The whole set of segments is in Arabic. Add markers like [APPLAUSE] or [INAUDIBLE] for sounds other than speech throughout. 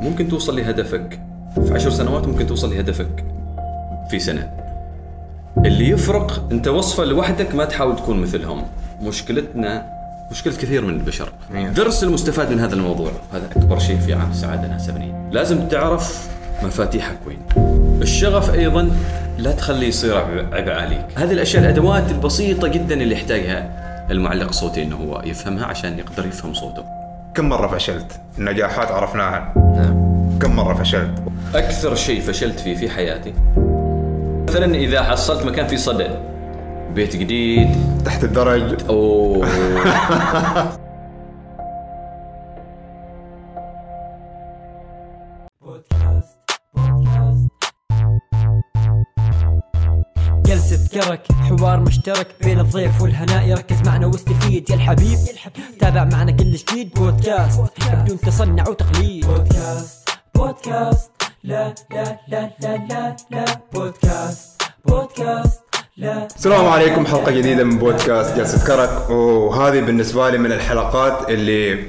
ممكن توصل لهدفك. في عشر سنوات ممكن توصل لهدفك. في سنة. اللي يفرق أنت وصفة لوحدك ما تحاول تكون مثلهم. مشكلتنا مشكلة كثير من البشر. درس المستفاد من هذا الموضوع. هذا أكبر شيء في عام السعادة ناس بنين لازم تعرف مفاتيحك وين. الشغف أيضا لا تخليه يصير عبء عبء عليك. هذه الأشياء الأدوات البسيطة جدا اللي يحتاجها المعلق الصوتي إنه هو يفهمها عشان يقدر يفهم صوته. كم مرة فشلت؟ النجاحات عرفناها. نعم. كم مرة فشلت؟ أكثر شيء فشلت فيه في حياتي. مثلا إذا حصلت مكان فيه صدى بيت جديد. تحت الدرج. أوه. [LAUGHS] كرك حوار مشترك بين الضيف والهناء ركز معنا واستفيد يا الحبيب تابع معنا كل جديد. بودكاست بدون تصنع وتقليد. بودكاست بودكاست لا لا لا لا لا لا. بودكاست بودكاست لا. السلام عليكم حلقة جديدة من بودكاست جلسة كرك. وهذه بالنسبة لي من الحلقات اللي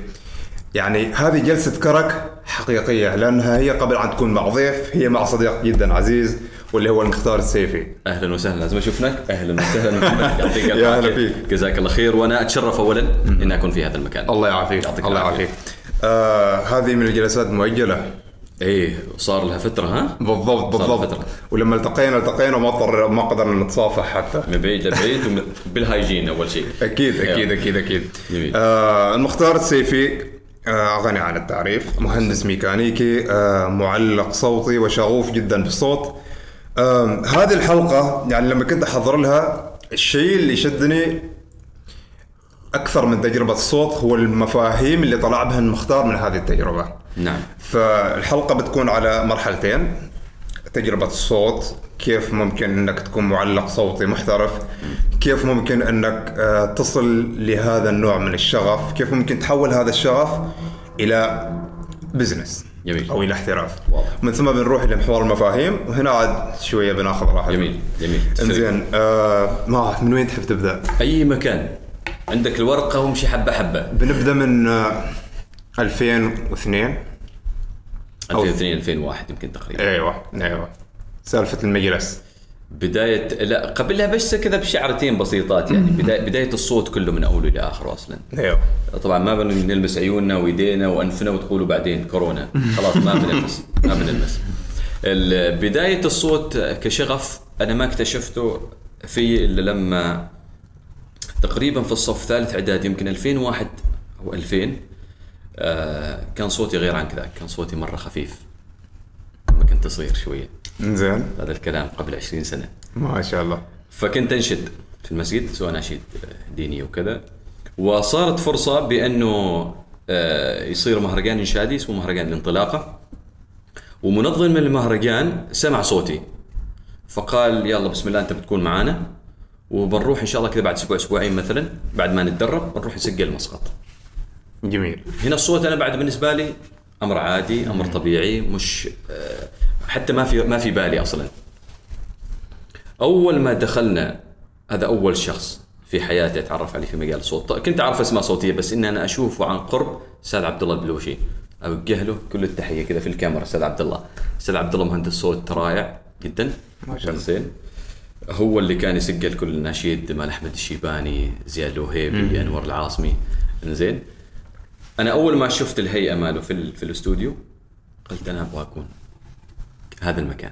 يعني هذه جلسة كرك حقيقية لأنها هي قبل أن تكون مع ضيف هي مع صديق جدا عزيز. واللي هو المختار السيفي. أهلا وسهلا. لازم اشوفك أهلا وسهلا. [LAUGHS] محمد يعطيك يا. هلا فيك. جزاك الله خير. وأنا أتشرف اولا إني أكون في هذا المكان. الله يعافيك. يعطيك الله. يعافيك. آه هذه من الجلسات المؤجلة إيه صار لها فترة ها؟ بالضبط بالضبط. فترة. ولما التقينا التقينا ما اضطر ما قدرنا نتصافح حتى. من بعيد لبعيد بالهايجين أول شيء. أكيد أكيد. أكيد أكيد. جميل. آه المختار السيفي آه غني عن التعريف. مهندس ميكانيكي آه معلق صوتي وشغوف جدا بالصوت هذه الحلقة يعني لما كنت أحضر لها الشيء اللي شدني أكثر من تجربة الصوت هو المفاهيم اللي طلع بها المختار من هذه التجربة. نعم. فالحلقة بتكون على مرحلتين. تجربة الصوت كيف ممكن إنك تكون معلق صوتي محترف كيف ممكن إنك آه، تصل لهذا النوع من الشغف كيف ممكن تحول هذا الشغف إلى بزنس جميل. أو إلى احتراف. من ثم بنروح لمحور المفاهيم وهنا عاد شوية بناخذ راحه جميل جميل. إنزين آه ما من وين تحب تبدأ؟ أي مكان. عندك الورقة وامشي حبة حبة. بنبدأ من آه 2002 2002 2001 يمكن تقريبا. أيوه أيوه. سالفة المجلس. بداية لا قبلها بس كذا بشعرتين بسيطات يعني. بداية بداية الصوت كله من اوله إلى اخره أصلا. أيوه. طبعا ما بنلمس عيوننا وايدينا وأنفنا وتقولوا بعدين كورونا. خلاص ما بنلمس ما بنلمس. بداية الصوت كشغف أنا ما اكتشفته في إلا لما تقريبا في الصف ثالث اعدادي يمكن 2001 أو 2000 آه كان صوتي غير عن كذا كان صوتي مرة خفيف. لما كنت صغير شوية. انزين هذا الكلام قبل 20 سنة. ما شاء الله. فكنت أنشد في المسجد سواء اناشيد دينيه وكذا وصارت فرصة بأنه آه، يصير مهرجان إنشادي اسمه مهرجان الانطلاقة. ومنظم المهرجان سمع صوتي. فقال يلا بسم الله أنت بتكون معانا. وبنروح إن شاء الله كذا بعد أسبوع أسبوعين مثلا بعد ما نتدرب بنروح نسجل مسقط جميل. هنا الصوت أنا بعد بالنسبة لي أمر عادي أمر طبيعي مش آه، حتى ما في ما في بالي أصلا. أول ما دخلنا هذا أول شخص في حياتي أتعرف عليه في مجال الصوت كنت أعرف أسماء صوتية بس ان أنا أشوفه عن قرب أستاذ عبد الله البلوشي. أوجه له كل التحية كذا في الكاميرا أستاذ عبد الله. أستاذ عبد الله مهندس صوت رائع جدا. ما شاء الله. زين. هو اللي كان يسجل كل النشيد مال أحمد الشيباني زياد الوهيبي أنور العاصمي. زين. أنا أول ما شفت الهيئة ماله في في الاستوديو قلت أنا أبغى أكون هذا المكان.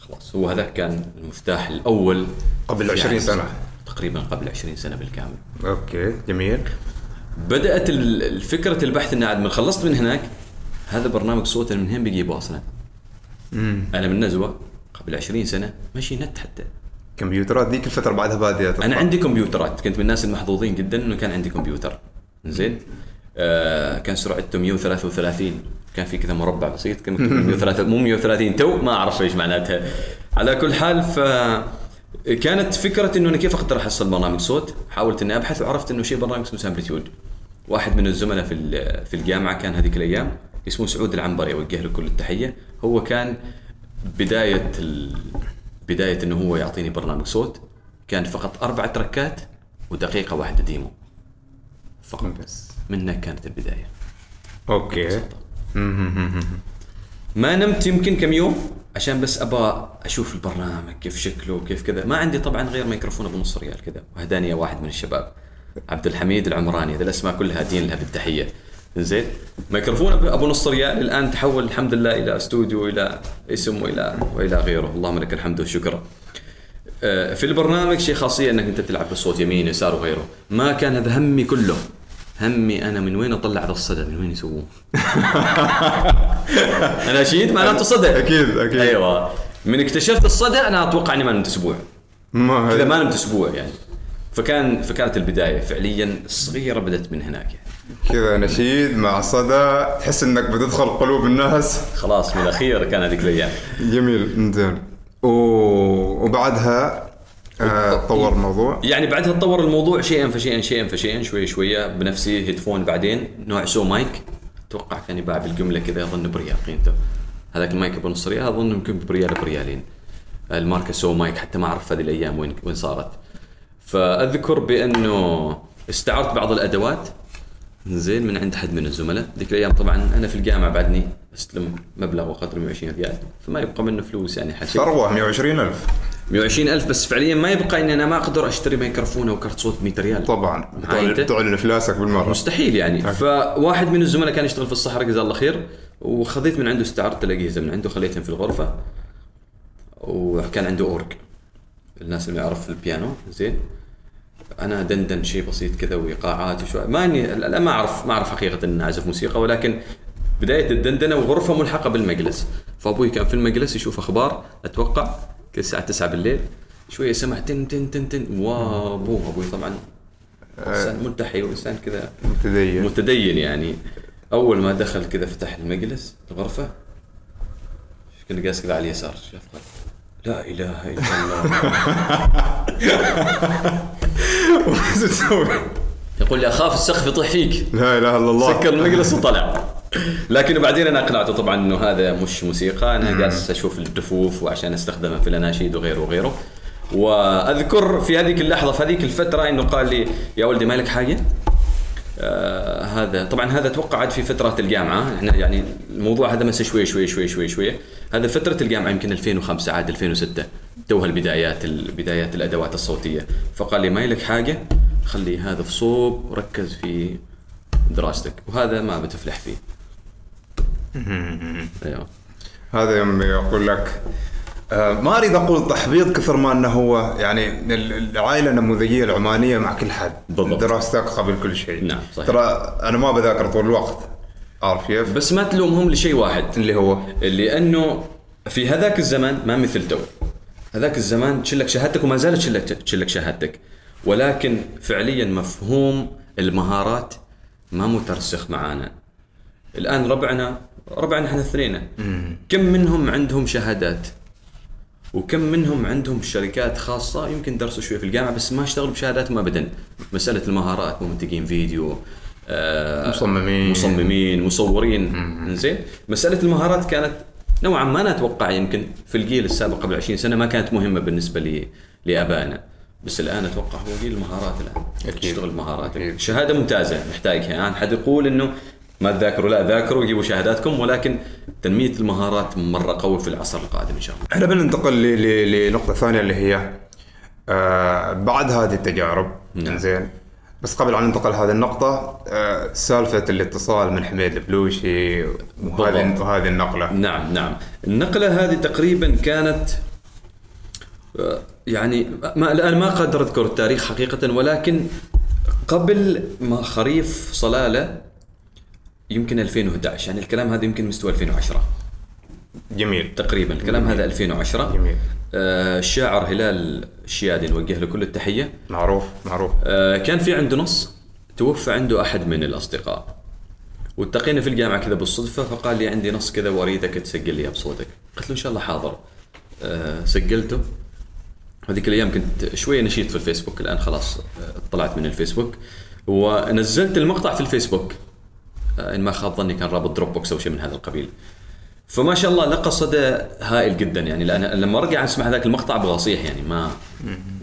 خلاص هو هذا كان المفتاح الأول قبل في 20 عالم سنة. الصوت. تقريبا قبل 20 سنة بالكامل. okay جميل. بدأت الفكرة البحث إن عاد من خلصت من هناك هذا برنامج صوت من هين بجيبه أصلا؟ أنا من نزوى قبل 20 سنة ماشي نت حتى. كمبيوترات ذيك الفترة بعدها بادية. أنا عندي كمبيوترات كنت من الناس المحظوظين جدا إنه كان عندي كمبيوتر. زين؟ آه كان سرعته 133 كان في كذا مربع بسيط كان مكتوب 103 مو 130 تو ما أعرف إيش معناتها. على كل حال ف كانت فكرة إنه أنا كيف أقدر أحصل برنامج صوت؟ حاولت إني أبحث وعرفت إنه شيء برنامج اسمه Samplitude. واحد من الزملاء في في الجامعة كان هذيك الأيام اسمه سعود العنبري أوجه له كل التحية. هو كان بداية ال... بداية إنه هو يعطيني برنامج صوت. كان فقط أربع track ات ودقيقة واحدة demo. فقط. بس منها كانت البداية. okay. ما نمت يمكن كم يوم عشان بس ابى أشوف البرنامج كيف شكله وكيف كذا. ما عندي طبعا غير ميكروفون أبو نص ريال كذا. وهداني واحد من الشباب. عبد الحميد العمراني هذه الأسماء كلها هادين لها بالتحية. زين. ميكروفون ابو نص ريال الان تحول الحمد لله إلى استوديو إلى اسم والى وإلى غيره. اللهم لك الحمد والشكر آه، في البرنامج شيء خاصية إنك أنت تلعب بالصوت يمين يسار وغيره. ما كان هذا همي كله. همي أنا من وين أطلع هذا الصدى من وين يسووه؟ [LAUGHS] أنا اشيد معناته صدى أكيد أكيد. أيوه. من اكتشفت الصدى أنا أتوقع إني ما نمت أسبوع. ما كذا ما نمت أسبوع يعني. فكان فكانت البداية. فعليا الصغيرة بدأت من هناك. يعني كذا نشيد مع صدى تحس إنك بتدخل قلوب الناس. خلاص من الأخير كان هذيك الأيام. جميل زين و... وبعدها آه طور الموضوع. يعني بعدها تطور الموضوع شيئا فشيئا شيئا فشيئا شوي شوية بنفسي headphone بعدين نوع Somic. أتوقع كان يباع بالجملة كذا أظن بريال قيمته. هذاك المايك بنص ريال أظن يمكن بريال بريالين. الماركة Somic حتى ما أعرف هذه الأيام وين وين صارت. فأذكر بأنه استعرت بعض الأدوات. زين من عند حد من الزملاء. ذيك الأيام طبعا أنا في الجامعة بعدني أستلم مبلغ وقدره 120 ريال فما يبقى منه فلوس يعني هذي ثروة 120 ألف. 120 ألف بس فعليا ما يبقى إني أنا ما أقدر أشتري ميكروفون أو كرت صوت 100 ريال. طبعا؟ تعلن افلاسك بالمرة. مستحيل يعني. فواحد من الزملاء كان يشتغل في الصحراء جزاه الله خير. وخذيت من عنده استعرت الاجهزه من عنده خليتهم في الغرفة. وكان عنده أورج. الناس اللي ما يعرف البيانو زين. أنا دندن شيء بسيط كذا وإيقاعات وشوي ما اني لا ما اعرف ما أعرف حقيقة إني أعزف موسيقى ولكن بداية الدندنة وغرفة ملحقة بالمجلس. فأبوي كان في المجلس يشوف أخبار أتوقع كل الساعة 9 بالليل شوية سمع تن تن تن تن. وابوه أبوي طبعا. إنسان ملتحي وإنسان كذا متدين. متدين يعني. أول ما دخل كذا فتح المجلس الغرفة. كنا جالس كذا على اليسار؟ شاف لا إله إلا الله. [LAUGHS] وش [LAUGHS] تسوي؟ يقول لي أخاف السقف يطيح فيك. لا إله إلا الله. سكر المجلس وطلع. لكن بعدين أنا أقنعته طبعا إنه هذا مش موسيقى. أنا جالس أشوف الدفوف وعشان استخدمها في الأناشيد وغيره وغيره. وأذكر في هذيك اللحظة في هذيك الفترة إنه قال لي يا ولدي ما لك حاجة؟ آه هذا طبعا هذا أتوقع عاد في فترة الجامعة. إحنا يعني الموضوع هذا مس شوي شوي شوي شوي شوي. هذا فترة الجامعة يمكن 2005 عاد 2006 توها البدايات بدايات الأدوات الصوتية. فقال لي ما لك حاجة؟ خلي هذا في صوب وركز في دراستك. وهذا ما بتفلح فيه. [LAUGHS] أيوه. هذا يوم يقول لك آه، ما أريد أقول تحبيط كثر ما إنه هو يعني ال- العائلة النموذجية العمانية مع كل حد بالضبط. دراستك قبل كل شيء. نعم، صحيح. ترى أنا ما بذاكر طول الوقت. عارف كيف؟ بس ما تلومهم لشيء واحد. اللي هو؟ لأنه في هذاك الزمان ما مثل تو. هذاك الزمان تشلك شهادتك وما زالت تشلك تشلك شهادتك. ولكن فعليا مفهوم المهارات ما مترسخ معانا. الآن ربعنا ربعنا إحنا اثنين. كم منهم عندهم شهادات؟ وكم منهم عندهم شركات خاصة؟ يمكن درسوا شوية في الجامعة بس ما اشتغلوا بشهاداتهم أبدا. مسألة المهارات منتجين فيديو مصممين. مصممين مصورين زين مسألة المهارات كانت نوعا ما أنا أتوقع يمكن في الجيل السابق قبل 20 سنة ما كانت مهمة بالنسبة لي لآبائنا بس الآن أتوقع هو جيل المهارات الآن أكيد. تشتغل مهاراتك أكيد. شهادة ممتازة محتاجها يعني حد يقول إنه ما تذاكروا لا ذاكروا جيبوا شهاداتكم ولكن تنمية المهارات مرة قوي في العصر القادم إن شاء الله إحنا بننتقل ل- ل- لنقطة ثانية اللي هي آه بعد هذه التجارب نعم. زين بس قبل أن ننتقل هذه النقطة آه سالفة الاتصال من حميد البلوشي وهذه. وهذه النقلة. نعم نعم. النقلة هذه تقريبا كانت آه، يعني ما الآن ما قادر أذكر التاريخ حقيقة ولكن قبل ما خريف صلالة يمكن 2011 يعني الكلام هذا يمكن مستوى 2010 جميل. تقريبا الكلام هذا 2010 جميل. آه، الشاعر هلال الشيادي نوجه له كل التحية. معروف معروف. آه، كان في عنده نص توفى عنده أحد من الأصدقاء. والتقينا في الجامعة كذا بالصدفة فقال لي عندي نص كذا وأريدك تسجل لي بصوتك. قلت له إن شاء الله حاضر. آه، سجلته. هذيك الأيام كنت شوية نشيط في الفيسبوك الآن خلاص آه، طلعت من الفيسبوك. ونزلت المقطع في الفيسبوك. آه، إن ما خاب ظني كان رابط Dropbox أو شيء من هذا القبيل. فما شاء الله لقى صدى هائل جدا يعني. لأن لما ارجع اسمع هذاك المقطع أبغى اصيح يعني. ما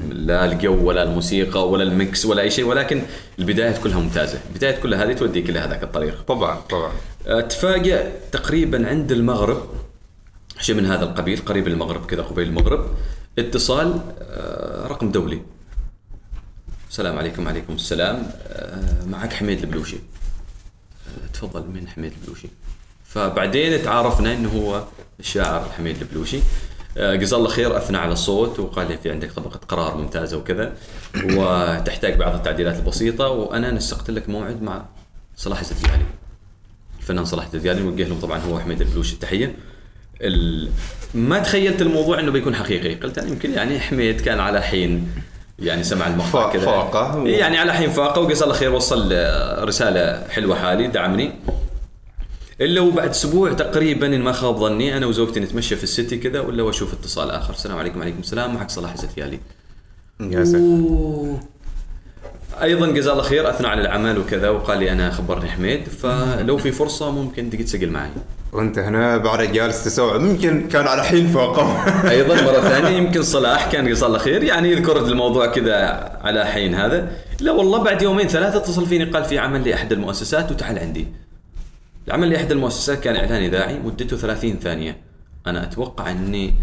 لا الجو ولا الموسيقى ولا ال mix ولا أي شيء. ولكن البدايات كلها ممتازة، البدايات كلها هذه توديك إلى هذاك الطريق. طبعا طبعا. اتفاجئ تقريبا عند المغرب شيء من هذا القبيل قريب المغرب كذا قبيل المغرب اتصال آه، رقم دولي. السلام عليكم وعليكم السلام. آه، معك حميد البلوشي. آه، تفضل من حميد البلوشي؟ فبعدين تعارفنا إنه هو الشاعر حميد البلوشي. آه، جزاه الله خير أثنى على الصوت وقال لي في عندك طبقة قرار ممتازة وكذا. وتحتاج بعض التعديلات البسيطة وأنا نسقت لك موعد مع صلاح الزدياني الفنان صلاح الديالي نوجه لهم طبعا هو حميد البلوش التحية. ال... ما تخيلت الموضوع إنه بيكون حقيقي. قلت أنا يمكن يعني حميد كان على حين يعني سمع المقطع كذا. فاقة. إيه يعني على حين فاقة وجزاه الله خير وصل آه، رسالة حلوة حالي دعمني. إلا وبعد أسبوع تقريبا ان ما خاب ظني أنا وزوجتي نتمشى في السيتي كذا ولا وأشوف اتصال آخر. السلام عليكم وعليكم السلام معك صلاح الزتيالي يا أوه. أيضا جزاه الله خير اثنى على العمل وكذا وقال لي أنا خبرني حميد فلو في فرصة ممكن تجي تسجل معي. وأنت هنا بعد جالس تستوعب يمكن كان على حين فوقه. [LAUGHS] أيضا مرة [LAUGHS] ثانية يمكن صلاح كان جزاه الله خير. يعني يذكر الموضوع كذا على حين هذا. لا والله بعد يومين ثلاثة اتصل فيني قال في عمل لأحد المؤسسات وتعال عندي. العمل لاحد المؤسسات كان إعلان إذاعي مدته 30 ثانية أنا أتوقع إني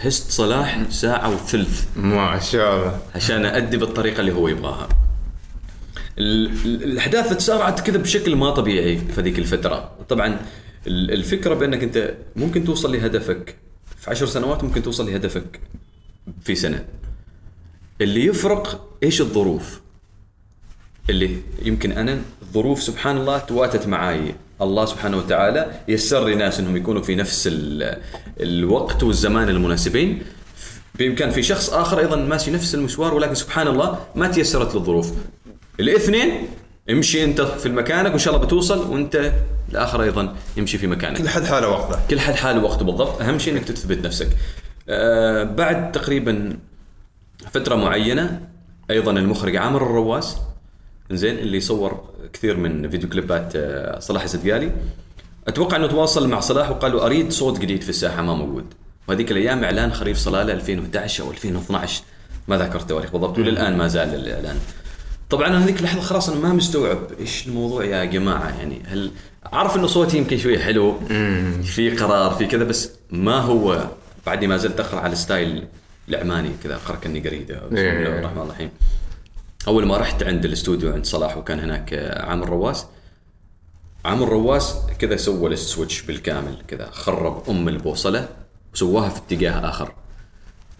هست صلاح ساعة وثلث ما شاء الله عشان أدي بالطريقة اللي هو يبغاها. ال- ال- الأحداث تسارعت كذا بشكل ما طبيعي في هذيك الفترة، طبعا ال- الفكرة بأنك أنت ممكن توصل لهدفك في عشر سنوات ممكن توصل لهدفك في سنة. اللي يفرق إيش الظروف؟ اللي يمكن أنا الظروف سبحان الله تواتت معاي الله سبحانه وتعالى يسر لي ناس انهم يكونوا في نفس ال- الوقت والزمان المناسبين. بإمكان في شخص آخر أيضا ماشي نفس المشوار ولكن سبحان الله ما تيسرت له الظروف الاثنين امشي أنت في مكانك وإن شاء الله بتوصل وأنت الآخر أيضا يمشي في مكانك. كل حد حاله وقته. كل حد حاله وقته بالضبط. أهم شيء إنك تثبت نفسك. آه بعد تقريبا فترة معينة أيضا المخرج عامر الرواس زين اللي صور كثير من فيديو كليبات آه، صلاح الزديالي أتوقع إنه تواصل مع صلاح وقال له أريد صوت جديد في الساحة ما موجود. وهذيك الأيام إعلان خريف صلاله 2011 أو 2012 ما ذاكر التواريخ بالضبط وللآن ما زال الإعلان. طبعا أنا هذيك اللحظة خلاص أنا ما مستوعب إيش الموضوع يا جماعة. يعني هل عارف إنه صوتي يمكن شوي حلو في قرار في كذا بس ما هو بعدني ما زلت أقرأ على style العماني كذا اقرا كأني قريده بسم الله إيه. الرحمن الرحيم. أول ما رحت عند الاستوديو عند صلاح وكان هناك عامر رواس عامر رواس كذا سوى ال switch بالكامل كذا خرب أم البوصلة وسواها في اتجاه آخر.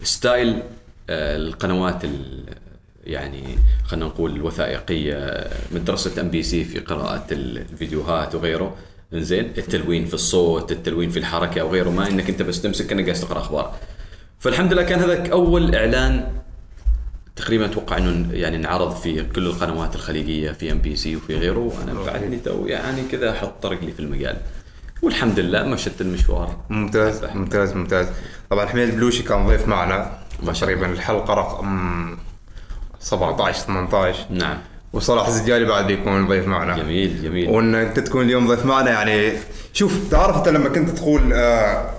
style آه، القنوات ال- يعني خلينا نقول الوثائقية مدرسة ام بي سي في قراءة الفيديوهات وغيره. زين التلوين في الصوت التلوين في الحركة وغيره ما إنك أنت بس تمسك كأنك قاعد تقرأ أخبار. فالحمد لله كان هذاك أول إعلان تقريبا أتوقع إنه يعني انعرض في كل القنوات الخليجية في ام بي سي وفي غيره وأنا بعدني تو يعني كذا أحط رجلي في المجال. والحمد لله مشت المشوار. ممتاز حبة. ممتاز ممتاز. طبعا حميد البلوشي كان ضيف معنا. تقريبا الحلقة رقم 17 18 نعم. وصلاح الزجالي بعد بيكون ضيف معنا. جميل جميل. وإن أنت تكون اليوم ضيف معنا يعني شوف تعرف أنت لما كنت تقول آه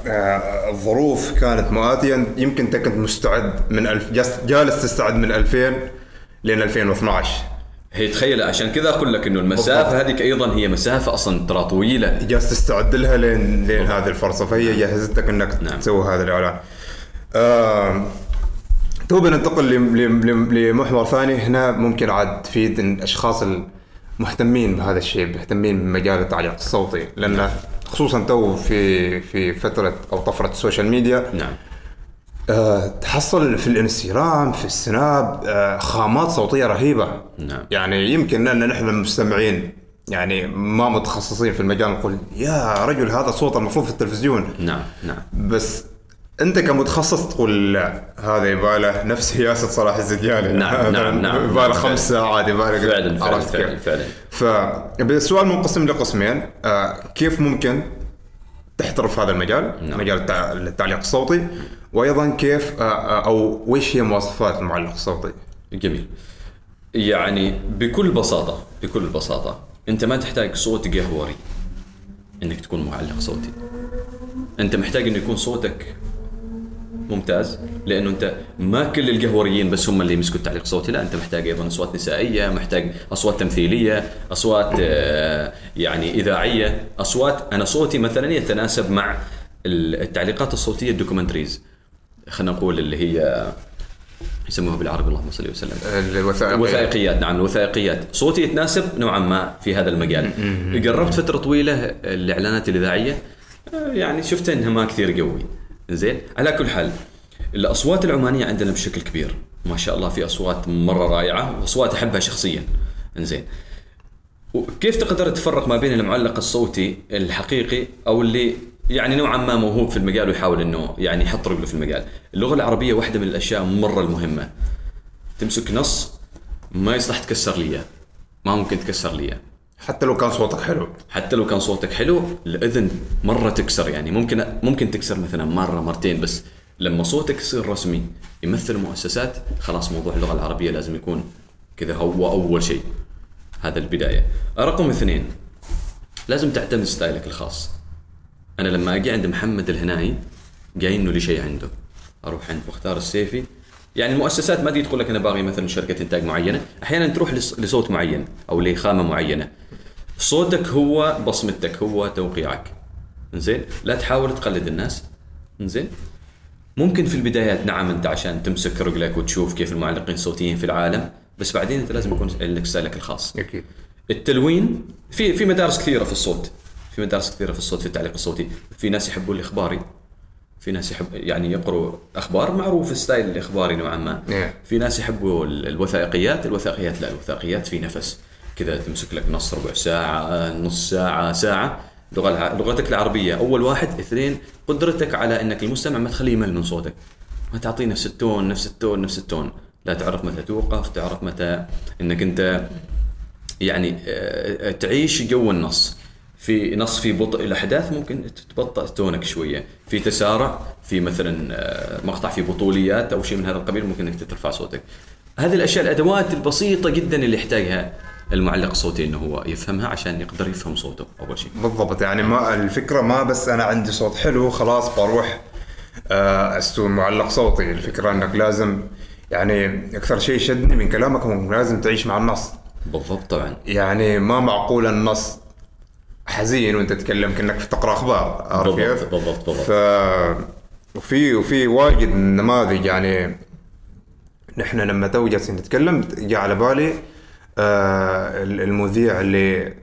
آه الظروف كانت مؤاتيه يمكن أنت كنت مستعد من ألف جالس, تستعد من 2000 لين 2012 هي تخيل عشان كذا أقول لك إنه المسافة هذيك أيضا هي مسافة أصلا ترى طويلة. جالس تستعد لها لين لين هذه الفرصة فهي جهزتك إنك نعم. تسوي هذا الإعلان. آه تو بننتقل لمحور ثاني. هنا ممكن عاد تفيد الاشخاص المهتمين بهذا الشيء مهتمين بمجال التعليق الصوتي. لأن خصوصا تو في في فترة أو طفرة ال social media نعم. آه تحصل في الانستغرام في السناب آه خامات صوتية رهيبة. نعم. يعني يمكن ان نحن المستمعين يعني ما متخصصين في المجال نقول يا رجل هذا صوت المفروض في التلفزيون. نعم نعم. بس أنت كمتخصص تقول لا هذا يباله نفس هياسه صلاح الزدياني نعم، هذا نعم، نعم. يباله. خمس ساعات يباله فعلا فعلا فعلا؟ فعلا. فالسؤال منقسم لقسمين آه كيف ممكن تحترف هذا المجال نعم. مجال التع- التعليق الصوتي وأيضا كيف آه آه، أو وش هي مواصفات المعلق الصوتي جميل يعني بكل بساطة بكل بساطة أنت ما تحتاج صوت قهوري إنك تكون معلق صوتي أنت محتاج إنه يكون صوتك ممتاز. لأنه أنت ما كل القهوريين بس هم اللي يمسكوا التعليق الصوتي. لا أنت محتاج أيضا أصوات نسائية محتاج أصوات تمثيلية أصوات آه، يعني إذاعية أصوات. أنا صوتي مثلا يتناسب مع التعليقات الصوتية الدوكيومنتريز. خلينا نقول اللي هي يسموها بالعربي اللهم صل وسلم. الوثائقيات. الوثائقيات نعم الوثائقيات. صوتي يتناسب نوعا ما في هذا المجال. قربت فترة طويلة الإعلانات الإذاعية آه، يعني شفت إنها ما كثير قوي. زين؟ على كل حال الأصوات العمانية عندنا بشكل كبير. ما شاء الله في أصوات مرة رائعة وأصوات أحبها شخصيا. زين كيف تقدر تفرق ما بين المعلق الصوتي الحقيقي أو اللي يعني نوعا ما موهوب في المجال ويحاول إنه يعني يحط رجله في المجال؟ اللغة العربية واحدة من الأشياء مرة المهمة. تمسك نص ما يصلح تكسر لي. ما ممكن تكسر لي. حتى لو كان صوتك حلو. حتى لو كان صوتك حلو الإذن مرة تكسر يعني. ممكن ممكن تكسر مثلا مرة مرتين بس لما صوتك يصير رسمي يمثل المؤسسات خلاص موضوع اللغة العربية لازم يكون كذا هو أول شيء. هذا البداية. رقم اثنين لازم تعتمد ستايلك الخاص. أنا لما أجي عند محمد الهنائي جاي انه لي شيء عنده. أروح عند مختار السيفي يعني المؤسسات ما تجي تقول لك أنا باغي مثلا شركة إنتاج معينة. أحيانا تروح لص- لصوت معين أو لخامة معينة. صوتك هو بصمتك هو توقيعك. زين لا تحاول تقلد الناس. زين ممكن في البدايات نعم أنت عشان تمسك رجلك وتشوف كيف المعلقين الصوتيين في العالم بس بعدين أنت لازم يكون لك ستايلك الخاص. أكيد. التلوين في في مدارس كثيرة في الصوت. في مدارس كثيرة في الصوت في التعليق الصوتي. في ناس يحبوا الإخباري. في ناس يحب يعني يقروا أخبار معروف style الاخباري نوعا ما. Yeah. في ناس يحبوا ال- الوثائقيات الوثائقيات لا الوثائقيات في نفس كذا تمسك لك نص ربع ساعة نص ساعة ساعة. لغة لغتك العربية أول واحد اثنين قدرتك على إنك المستمع ما تخليه يمل من صوتك. ما تعطيه نفس ال tone نفس ال tone نفس ال tone. لا تعرف متى توقف تعرف متى إنك أنت يعني آه، تعيش جو النص. في نص في بطء الأحداث ممكن تبطئ تونك شوية. في تسارع في مثلا آه، مقطع في بطوليات أو شيء من هذا القبيل ممكن إنك ترفع صوتك. هذه الأشياء الأدوات البسيطة جدا اللي يحتاجها المعلق الصوتي إنه هو يفهمها عشان يقدر يفهم صوته أول شيء. بالضبط يعني ما الفكرة ما بس أنا عندي صوت حلو خلاص بروح آه، أستوي معلق صوتي. الفكرة إنك لازم يعني أكثر شيء شدني من كلامك هو لازم تعيش مع النص. بالضبط طبعا. يعني ما معقول النص حزين وانت تتكلم كأنك تقرأ أخبار عارف بالضبط، كيف؟ بالضبط، بالضبط. ف وفي وفي واجد نماذج يعني نحن لما تو جالسين نتكلم جاء على بالي آه المذيع اللي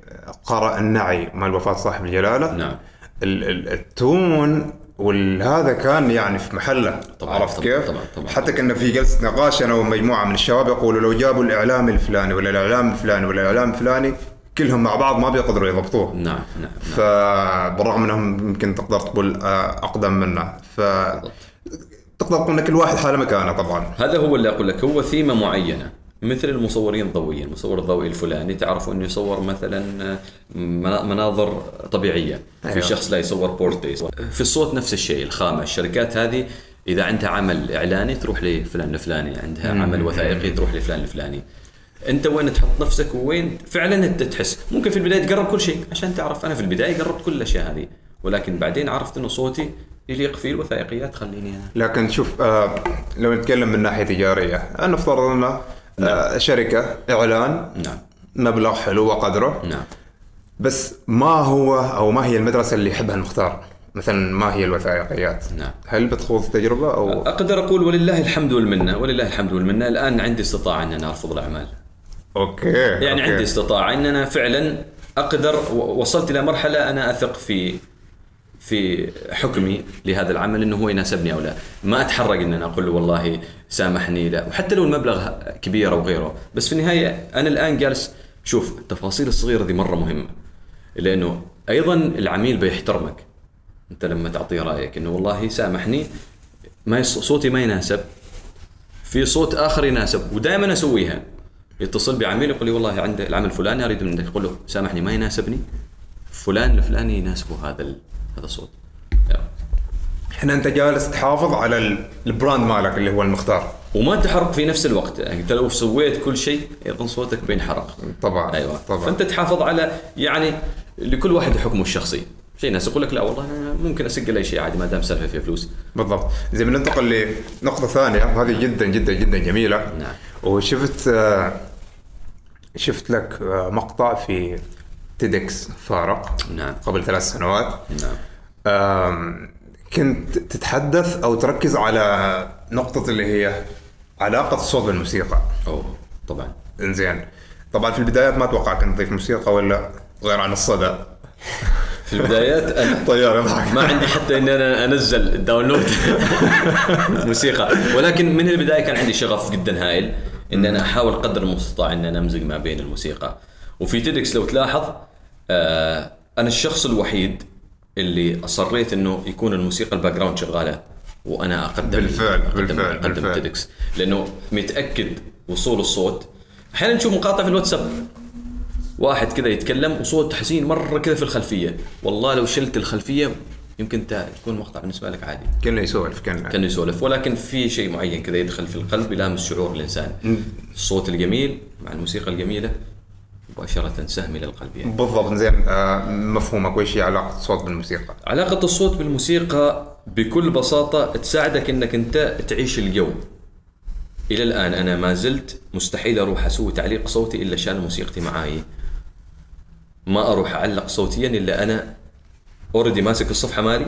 قرأ النعي مال وفاة صاحب الجلالة نعم. ال- ال- التون والهذا كان يعني في محله طبعاً، عرفت طبعاً، كيف؟ طبعاً، طبعاً. حتى كنا في جلسة نقاش أنا ومجموعة من الشباب يقولوا لو جابوا الإعلام الفلاني ولا الإعلام الفلاني ولا الإعلام الفلاني كلهم مع بعض ما بيقدروا يضبطوه. نعم نعم, نعم. فبالرغم انهم يمكن تقدر تقول آه، أقدم منا ف تقدر تقول ان كل واحد حاله مكانه طبعا. هذا هو اللي أقول لك هو ثيمة معينة. مثل المصورين الضوئيين المصور الضوئي الفلاني تعرفوا إنه يصور مثلا منا- مناظر طبيعية. في أيوة. شخص لا يصور بورتري في الصوت نفس الشيء الخامة. الشركات هذه إذا عندها عمل إعلاني تروح لفلان الفلاني عندها عمل وثائقي تروح لفلان الفلاني. انت وين تحط نفسك وين فعلا انت تحس. ممكن في البداية تقرب كل شيء عشان تعرف. أنا في البداية قربت كل الأشياء هذه ولكن بعدين عرفت إنه صوتي يليق فيه الوثائقيات خليني أنا. لكن شوف آه لو نتكلم من ناحية تجارية نفترض ان آه شركة إعلان نعم. مبلغ حلو وقدره نعم. بس ما هو أو ما هي المدرسة اللي يحبها المختار؟ مثلا ما هي الوثائقيات؟ نعم. هل بتخوض تجربة أو؟ أقدر أقول ولله الحمد والمنة ولله الحمد والمنة. الآن عندي استطاعة أن أنا أرفض الأعمال. okay يعني okay. عندي استطاعة ان أنا فعلا أقدر وصلت إلى مرحلة أنا أثق في في حكمي لهذا العمل إنه هو يناسبني أو لا، ما اتحرج ان أنا أقول له والله سامحني لا، وحتى لو المبلغ كبير أو غيره، بس في النهاية أنا الآن جالس شوف التفاصيل الصغيرة دي مرة مهمة. لأنه أيضا العميل بيحترمك. أنت لما تعطيه رأيك إنه والله سامحني ما صوتي ما يناسب في صوت آخر يناسب ودائما أسويها يتصل بعميل يقول لي والله عند العمل الفلاني أريد منك. يقول له سامحني ما يناسبني. فلان الفلاني يناسبه هذا هذا الصوت. هنا أنت جالس تحافظ على ال- ال brand مالك اللي هو المختار. وما تحرق في نفس الوقت. يعني انت لو سويت كل شيء أيضا صوتك بينحرق طبعا أيوه. طبعا. فأنت تحافظ على يعني لكل واحد حكمه الشخصي. في ناس يقول لك لا والله أنا ممكن أسجل أي شيء عادي ما دام سالفة فيها فلوس. بالضبط. زي بننتقل لنقطة ثانية. هذه جدا جدا جدا جميلة. نعم. وشفت آه، شفت لك آه، مقطع في تيدكس فارق نعم. قبل ثلاث سنوات. نعم. كنت تتحدث أو تركز على نقطة اللي هي علاقة الصوت بالموسيقى أوه طبعا. إنزين. طبعا في البدايات ما أتوقع كنت تضيف موسيقى ولا غير عن الصدى. في البدايات أنا [LAUGHS] الطيار يضحك ما عندي حتى ان أنا أنزل ال download [LAUGHS] موسيقى. ولكن من البداية كان عندي شغف جدا هائل. إن أنا أحاول قدر المستطاع إن أنا امزج ما بين الموسيقى. وفي TEDx لو تلاحظ آه أنا الشخص الوحيد اللي أصريت إنه يكون الموسيقى ال background شغالة وأنا اقدم بالفعل، أقدم بالفعل، أقدم بالفعل. TEDx. لأنه متأكد وصول الصوت. أحيانا نشوف مقاطع في الواتساب. واحد كذا يتكلم وصوت حزين مرة كذا في الخلفية. والله لو شلت الخلفية يمكن انت تكون مقطع بالنسبة لك عادي. كنا يسولف كان يسولف. ولكن في شيء معين كذا يدخل في القلب يلامس شعور الانسان الصوت الجميل مع الموسيقى الجميلة مباشرة سهم إلى القلب يعني. بالضبط زين. آه مفهومك. وش هي علاقة الصوت بالموسيقى؟ علاقة الصوت بالموسيقى بكل بساطة تساعدك إنك أنت تعيش الجو. إلى الآن أنا ما زلت مستحيل أروح أسوي تعليق صوتي إلا شالن موسيقتي معاي. ما أروح أعلق صوتيا إلا أنا already ماسك الصفحة مالي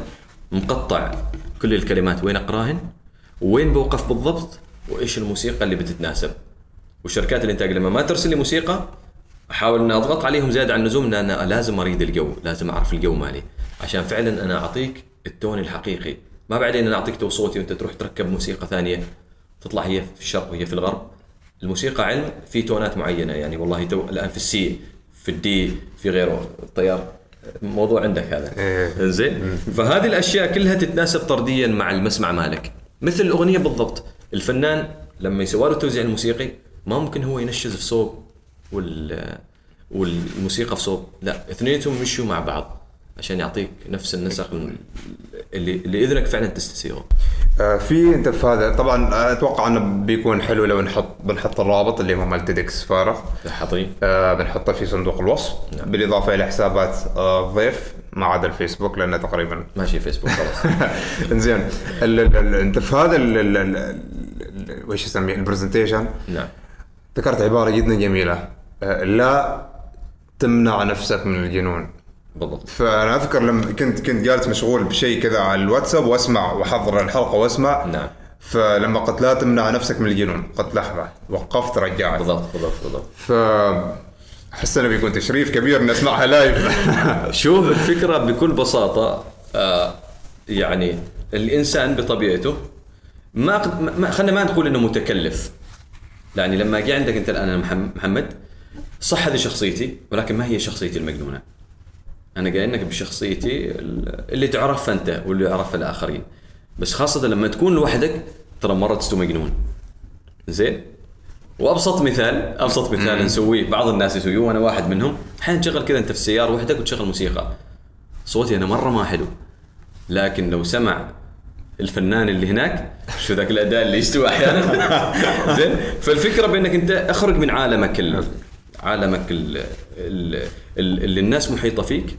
مقطع كل الكلمات وين أقراهن وين بوقف بالضبط وإيش الموسيقى اللي بتتناسب. وشركات الانتاج لما ما ترسل لي موسيقى أحاول ان أضغط عليهم زيادة عن اللزوم ان أنا لازم أريد الجو، لازم أعرف الجو مالي، عشان فعلا أنا أعطيك ال tone الحقيقي، ما بعدين أنا أعطيك تو صوتي وأنت تروح تركب موسيقى ثانية تطلع هي في الشرق وهي في الغرب. الموسيقى علم في tonات معينة يعني والله تو الآن في ال C في ال D في غيره الطيار موضوع عندك هذا. إيه. زين؟ فهذه الأشياء كلها تتناسب طرديا مع المسمع مالك. مثل الأغنية بالضبط. الفنان لما يسوى له التوزيع الموسيقي ما ممكن هو ينشز في صوب وال والموسيقى في صوب. لا اثنينهم مشوا مع بعض. عشان يعطيك نفس النسق اللي اللي إذنك فعلا تستسيغه. آه في انت في هذا. طبعا أتوقع إنه بيكون حلو لو نحط بنحط الرابط اللي هو مال TEDx فارق حاطين آه بنحطه في صندوق الوصف. نعم. بالإضافة إلى حسابات آه الضيف ما عدا الفيسبوك لأنه تقريبا [LAUGHS] ماشي فيسبوك خلاص. [LAUGHS] إنزين. انت في هذا وش يسميه؟ ال presentation نعم. ذكرت عبارة جدا جميلة. آه، لا تمنع نفسك من الجنون. بالضبط. فأنا أذكر لما كنت كنت جالس مشغول بشيء كذا على الواتساب وأسمع وأحضر الحلقة وأسمع. نعم. فلما قلت لا تمنع نفسك من الجنون قلت لحظة وقفت رجعت. بالضبط بالضبط بالضبط. ف أحس انه بيكون تشريف كبير إني أسمعها لايف [LAUGHS] شوف الفكرة بكل بساطة آه يعني الإنسان بطبيعته ما ما خلينا ما نقول إنه متكلف. يعني لما جاء عندك أنا محم- محمد صح هذه شخصيتي ولكن ما هي شخصيتي المجنونة؟ أنا جاي لك بشخصيتي اللي تعرفها أنت واللي يعرفها الآخرين. بس خاصة لما تكون لوحدك ترى مرة تستوي مجنون. زين؟ وأبسط مثال أبسط مثال نسويه بعض الناس يسويه وأنا واحد منهم. أحيانا تشغل كذا أنت في السيارة وحدك وتشغل موسيقى. صوتي أنا مرة ما حلو. لكن لو سمع الفنان اللي هناك شو ذاك الأداء اللي يستوي أحيانا؟ [LAUGHS] زين؟ فالفكرة بأنك أنت أخرج من عالمك ال... عالمك ال... ال... ال... اللي الناس محيطة فيك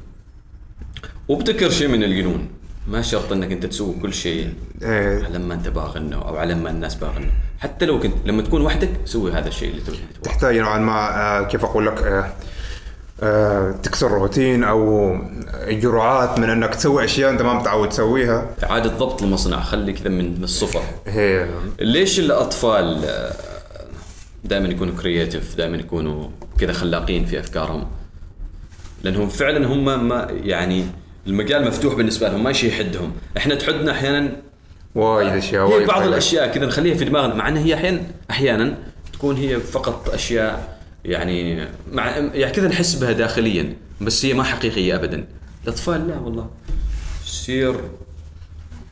وابتكر شيء من الجنون. ما شرط إنك أنت تسوي كل شيء إيه. على ما أنت باغنه أو على ما الناس باغنه حتى لو كنت لما تكون وحدك سوي هذا الشيء اللي تبغى. تحتاج نوعا ما آه، كيف أقول لك آه، آه، تكسر روتين أو جرعات من إنك تسوي أشياء أنت ما متعود تسويها. إعادة ضبط المصنع خلي كذا من الصفر. هي ليش الأطفال دائما يكونوا كرييتيف دائما يكونوا كذا خلاقين في أفكارهم. لأنهم فعلا هم ما يعني المجال مفتوح بالنسبة لهم ما شيء يحدهم. إحنا تحدنا أحيانا وايد أشياء وايد بعض. الأشياء كذا نخليها في دماغنا مع انها هي أحيانا أحيانا تكون هي فقط أشياء يعني مع يعني كذا نحس بها داخليا بس هي ما حقيقية ابدا. الأطفال لا والله. سير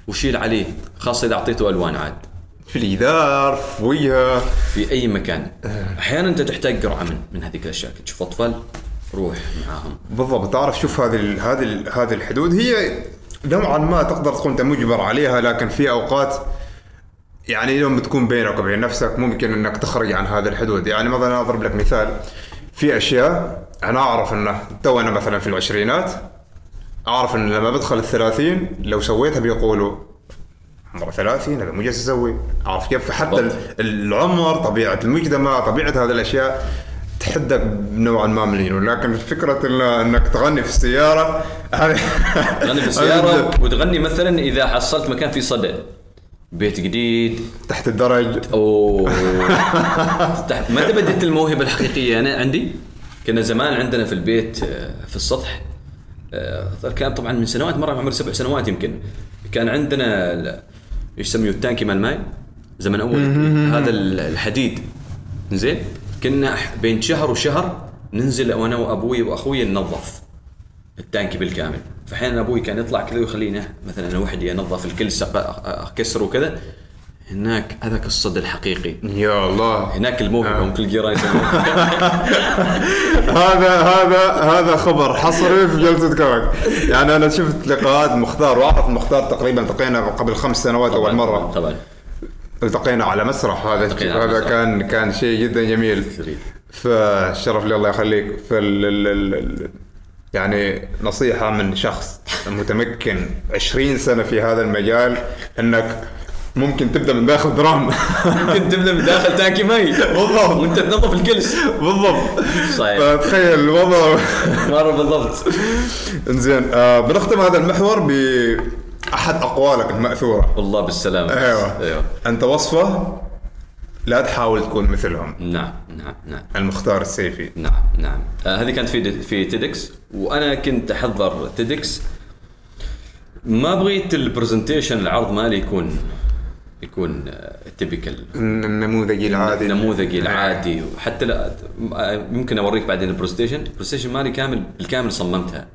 وشيل عليه خاصة إذا أعطيته ألوان عاد. في الجدار في وجهه في أي مكان. أحيانا أنت تحتاج جرعه من من هذيك الاشياء تشوف أطفال روح معاهم. بالضبط. تعرف شوف هذه هذه هذه الحدود. هي نوعا ما تقدر تكون انت مجبر عليها لكن في أوقات يعني يوم بتكون بينك وبين نفسك ممكن إنك تخرج عن هذه الحدود. يعني مثلا أضرب لك مثال. في أشياء أنا أعرف إنه تو أنا مثلا في العشرينات أعرف إن لما بدخل الثلاثين لو سويتها بيقولوا عمره 30 هذا مو جالس يسوي. عارف كيف؟ حتى بالضبط. ال- العمر طبيعة المجتمع طبيعة هذه الأشياء تحدك نوعا ما مليون لكن فكرة إنك تغني في السيارة تغني في [LAUGHS] السيارة وتغني مثلا إذا حصلت مكان فيه صدى. بيت جديد. تحت الدرج. أوه. [LAUGHS] تحت- متى بدت الموهبة الحقيقية. أنا عندي كنا زمان عندنا في البيت آه، في السطح آه، كان طبعا من سنوات مرة عمري سبع سنوات يمكن. كان عندنا يسميه التانكي مال الماي زمن أول. هذا ال- الحديد. زين؟ كنا بين شهر وشهر ننزل وأنا وأبوي وأخوي ننظف التانكي بالكامل. فاحيانا أبوي كان يطلع كذا ويخلينا مثلا أنا وحدي أنظف أ- أكسره وكذا. هناك هذاك الصدى الحقيقي. يا الله. هناك الموهبة هم كل جيران [LAUGHS] هذا هذا هذا خبر حصري في جلسة كرك يعني أنا شفت لقاءات مختار واعرف مختار تقريبا التقينا قبل خمس سنوات أول مرة. طبعا. التقينا على مسرح. هذا هذا. كان كان شيء جدا جميل. فالشرف لي الله يخليك. فال ال- ال- ال- يعني نصيحة من شخص متمكن 20 سنة في هذا المجال إنك ممكن تبدأ من داخل درام ممكن تبدأ من داخل تانكي مي بالضبط. وانت تنظف الكلس بالضبط. صحيح. فتخيل الوضع. مرة بالضبط. انزين آه بنختم هذا المحور بأحد أقوالك المأثورة. والله بالسلامة. أيوه. أيوه. أنت وصفة لا تحاول تكون مثلهم. نعم نعم نعم. المختار السيفي. نعم نعم. آه هذه كانت في في تيدكس وأنا كنت أحضر TEDx ما بغيت ال presentation العرض مالي يكون يكون typical النموذجي العادي. النموذجي العادي. وحتى لا آه، ممكن أوريك بعدين ال presentation ال presentation مالي كامل بالكامل صممتها.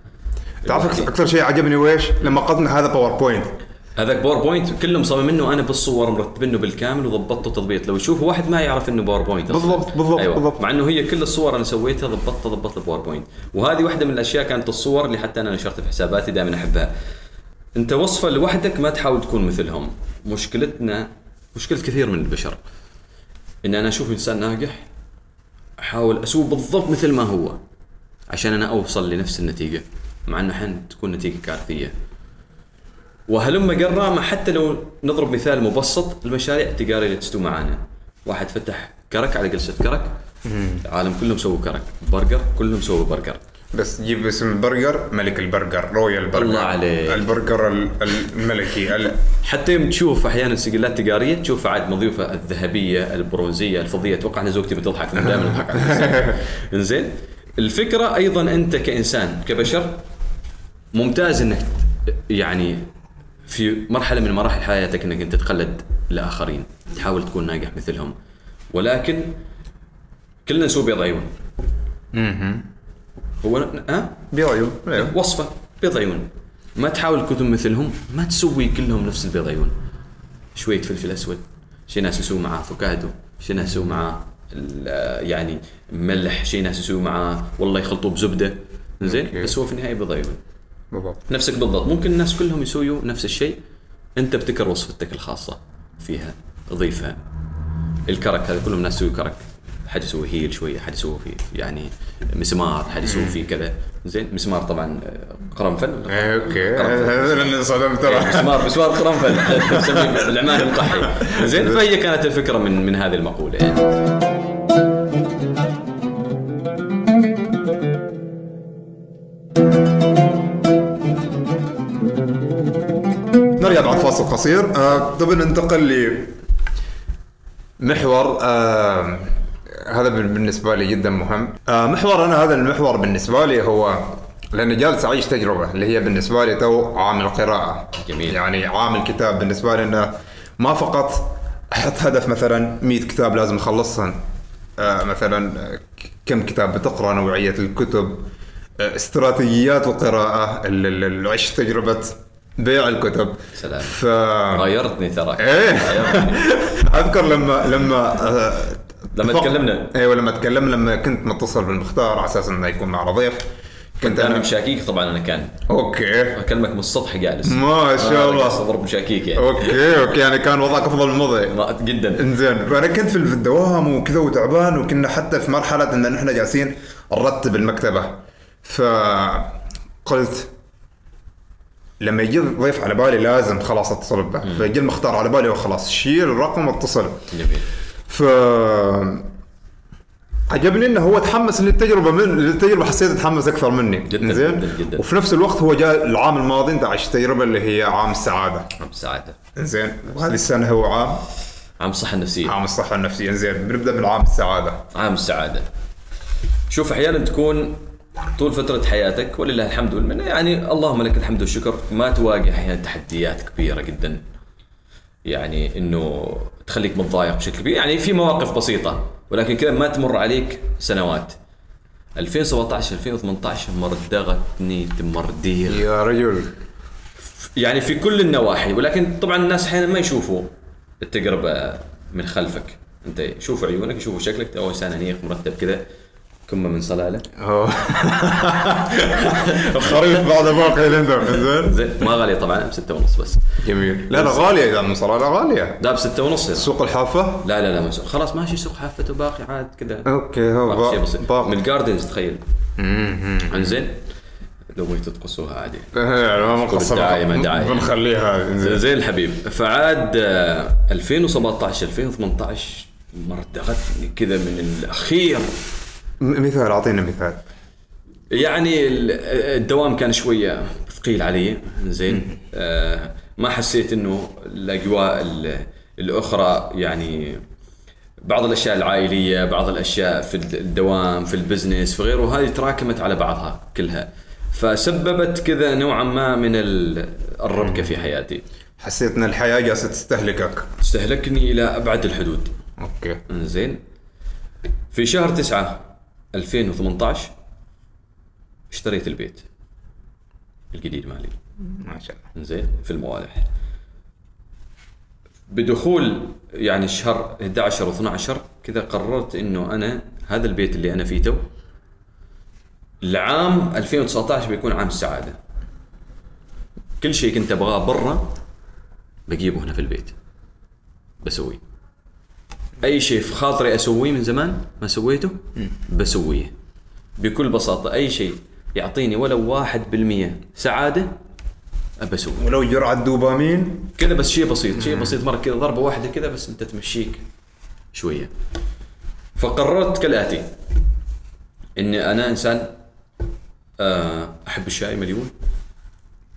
تعرف أكثر شيء عجبني ويش؟ لما قلنا هذا PowerPoint هذاك PowerPoint كله مصممينه أنا بالصور مرتبينه بالكامل وضبطته تضبيط. لو يشوفه واحد ما يعرف إنه PowerPoint. بالضبط، بالضبط، أيوة. بالضبط. مع إنه هي كل الصور أنا سويتها ضبطتها ضبطت ال PowerPoint وهذه واحدة من الأشياء كانت الصور اللي حتى أنا نشرتها في حساباتي دائما أحبها. انت وصفة لوحدك ما تحاول تكون مثلهم. مشكلتنا مشكلة كثير من البشر. إن أنا أشوف إنسان ناجح أحاول أسوي بالضبط مثل ما هو عشان أنا أوصل لنفس النتيجة مع إنه أحيانا تكون نتيجة كارثية. وهلم جرا ما حتى لو نضرب مثال مبسط المشاريع التجارية اللي تستوي معانا. واحد فتح كرك على جلسة كرك. العالم كلهم سووا كرك. برجر كلهم سووا برجر. بس جيب اسم البرجر ملك البرجر royal burger. الله عليك. البرجر ال- الملكي ال- حتى يوم تشوف أحيانا سجلات تجارية تشوف عاد مضيوفة الذهبية البرونزية الفضية أتوقع أن زوجتي بتضحك دائما أضحك على [LAUGHS] إنزين الفكرة أيضا أنت كإنسان كبشر ممتاز إنك يعني في مرحلة من مراحل حياتك إنك أنت تقلد الآخرين تحاول تكون ناجح مثلهم. ولكن كلنا نسوي بيض عيون. هو ها؟ بيض عيون أيوه. وصفة بيض عيون ما تحاول تكون مثلهم ما تسوي كلهم نفس البيض عيون شوية فلفل أسود شي ناس يسووا معاه أفوكادو شي ناس يسووا معاه يعني ملح شي ناس يسووا معاه والله يخلطوه بزبدة. زين. بس هو في النهاية بيض عيون بالضبط. نفسك بالضبط. ممكن الناس كلهم يسووا نفس الشيء. أنت ابتكر وصفتك الخاصة فيها اضيفها الكرك هذا كلهم الناس يسووا كرك. حد يسوي هيل شوية حد يسوي فيه يعني مسمار حد يسوي فيه كذا. زين مسمار طبعا آه، قرنفل إيه، أوكي. [LAUGHS] هذا اللي انصدمت ترى. مسمار مسمار قرنفل العمال القحي. زين [LAUGHS] فهي كانت الفكرة من من هذه المقولة. يعني نرجع بعد فاصل قصير. آه، قبل ننتقل لمحور آه هذا بال- بالنسبة لي جدا مهم آه محور أنا هذا المحور بالنسبة لي هو لأني جالس أعيش تجربة اللي هي بالنسبة لي تو عامل قراءة جميل. يعني عامل كتاب بالنسبة لي أنه ما فقط أحط هدف مثلا 100 كتاب لازم أخلصهم آه مثلا كم كتاب بتقرأ نوعية الكتب آه، استراتيجيات القراءة ال- ال- ال- عشت تجربة بيع الكتب سلام. ف غيرتني ترى إيه غيرتني. [LAUGHS] أذكر لما لما لما اتفق- تكلمنا. أيوه لما تكلمنا لما كنت متصل بالمختار على أساس إنه يكون معنا ضيف كنت أنا مشاكيك طبعا أنا كان. okay. أكلمك من السطح جالس. ما شاء الله. أضرب مشاكيك يعني. okay okay يعني كان وضعك أفضل من وضعي. ما- جدا. إنزين. فانا كنت في الدوام وكذا وتعبان وكنا حتى في مرحلة إن نحن جالسين نرتب المكتبة. فقلت لما يجي ضيف على بالي لازم خلاص أتصل به. فيجي المختار على بالي وخلاص. شيل الرقم واتصل. جميل. ف عجبني إنه هو تحمس للتجربة من للتجربة حسيت تحمس أكثر مني. جداً، زين جداً، جداً. وفي نفس الوقت هو جاء العام الماضي أنت عشت تجربة اللي هي عام السعادة. عام السعادة. زين وهذه السنة هو عام؟ عام الصحة النفسية. عام الصحة النفسية. زين بنبدأ من عام السعادة. عام السعادة. شوف أحيانا تكون طول فترة حياتك ولله الحمد والمنة يعني اللهم لك الحمد والشكر ما تواجه أحيانا تحديات كبيرة جدا. يعني إنه تخليك متضايق بشكل كبير. يعني في مواقف بسيطة ولكن كذا ما تمر عليك سنوات. 2017 2018 مردغتني تمردير يا رجل. يعني في كل النواحي ولكن طبعا الناس أحيانا ما يشوفوا التجربه من خلفك. أنت يشوفوا عيونك يشوفوا شكلك أول انسان انيق مرتب كذا. كمة من صلالة. [LAUGHS] الخريف بعد باقي لندن زين زين ما غالية طبعا بستة ونص بس. جميل. لا لا غالية إذا من صراحة غالية. لا بستة ونص يعني. سوق الحافة؟ لا لا لا مسوق. خلاص ماشي سوق حافته باقي عاد كذا. أوكي هو باقي شيء بسيط. من الجاردنز تخيل. إنزين. لو بغيتوا تقصوها عادي. إيه، [LAUGHS] ما ما دعاية. بنخليها. زين زين الحبيب. فعاد آه، 2017 2018 مردغتني كذا من الأخير. مثال أعطينا مثال. يعني ال- الدوام كان شوية ثقيل علي. زين. آه ما حسيت إنه الأجواء ال- الأخرى يعني بعض الأشياء العائلية بعض الأشياء في الدوام في البزنس في غيره هذه تراكمت على بعضها كلها. فسببت كذا نوعا ما من ال- الربكة في حياتي. حسيت إن الحياة جالسة تستهلكك. استهلكني إلى أبعد الحدود. أوكي. زين. في شهر 9 2018 اشتريت البيت الجديد مالي. ما شاء الله. زين في الموالح. بدخول يعني الشهر 11 و12 كذا قررت إنه أنا هذا البيت اللي أنا فيه تو العام 2019 بيكون عام السعادة. كل شيء كنت أبغاه برا بجيبه هنا في البيت. بسويه. أي شيء في خاطري أسويه من زمان ما سويته بسويه. بكل بساطة أي شيء يعطيني ولو واحد بالمية سعادة بسويه ولو جرعة دوبامين. كذا بس شيء بسيط شيء بسيط. مرة كذا ضربة واحدة كذا بس أنت تمشيك شوية. فقررت كالآتي إني أنا إنسان آه، أحب الشاي مليون.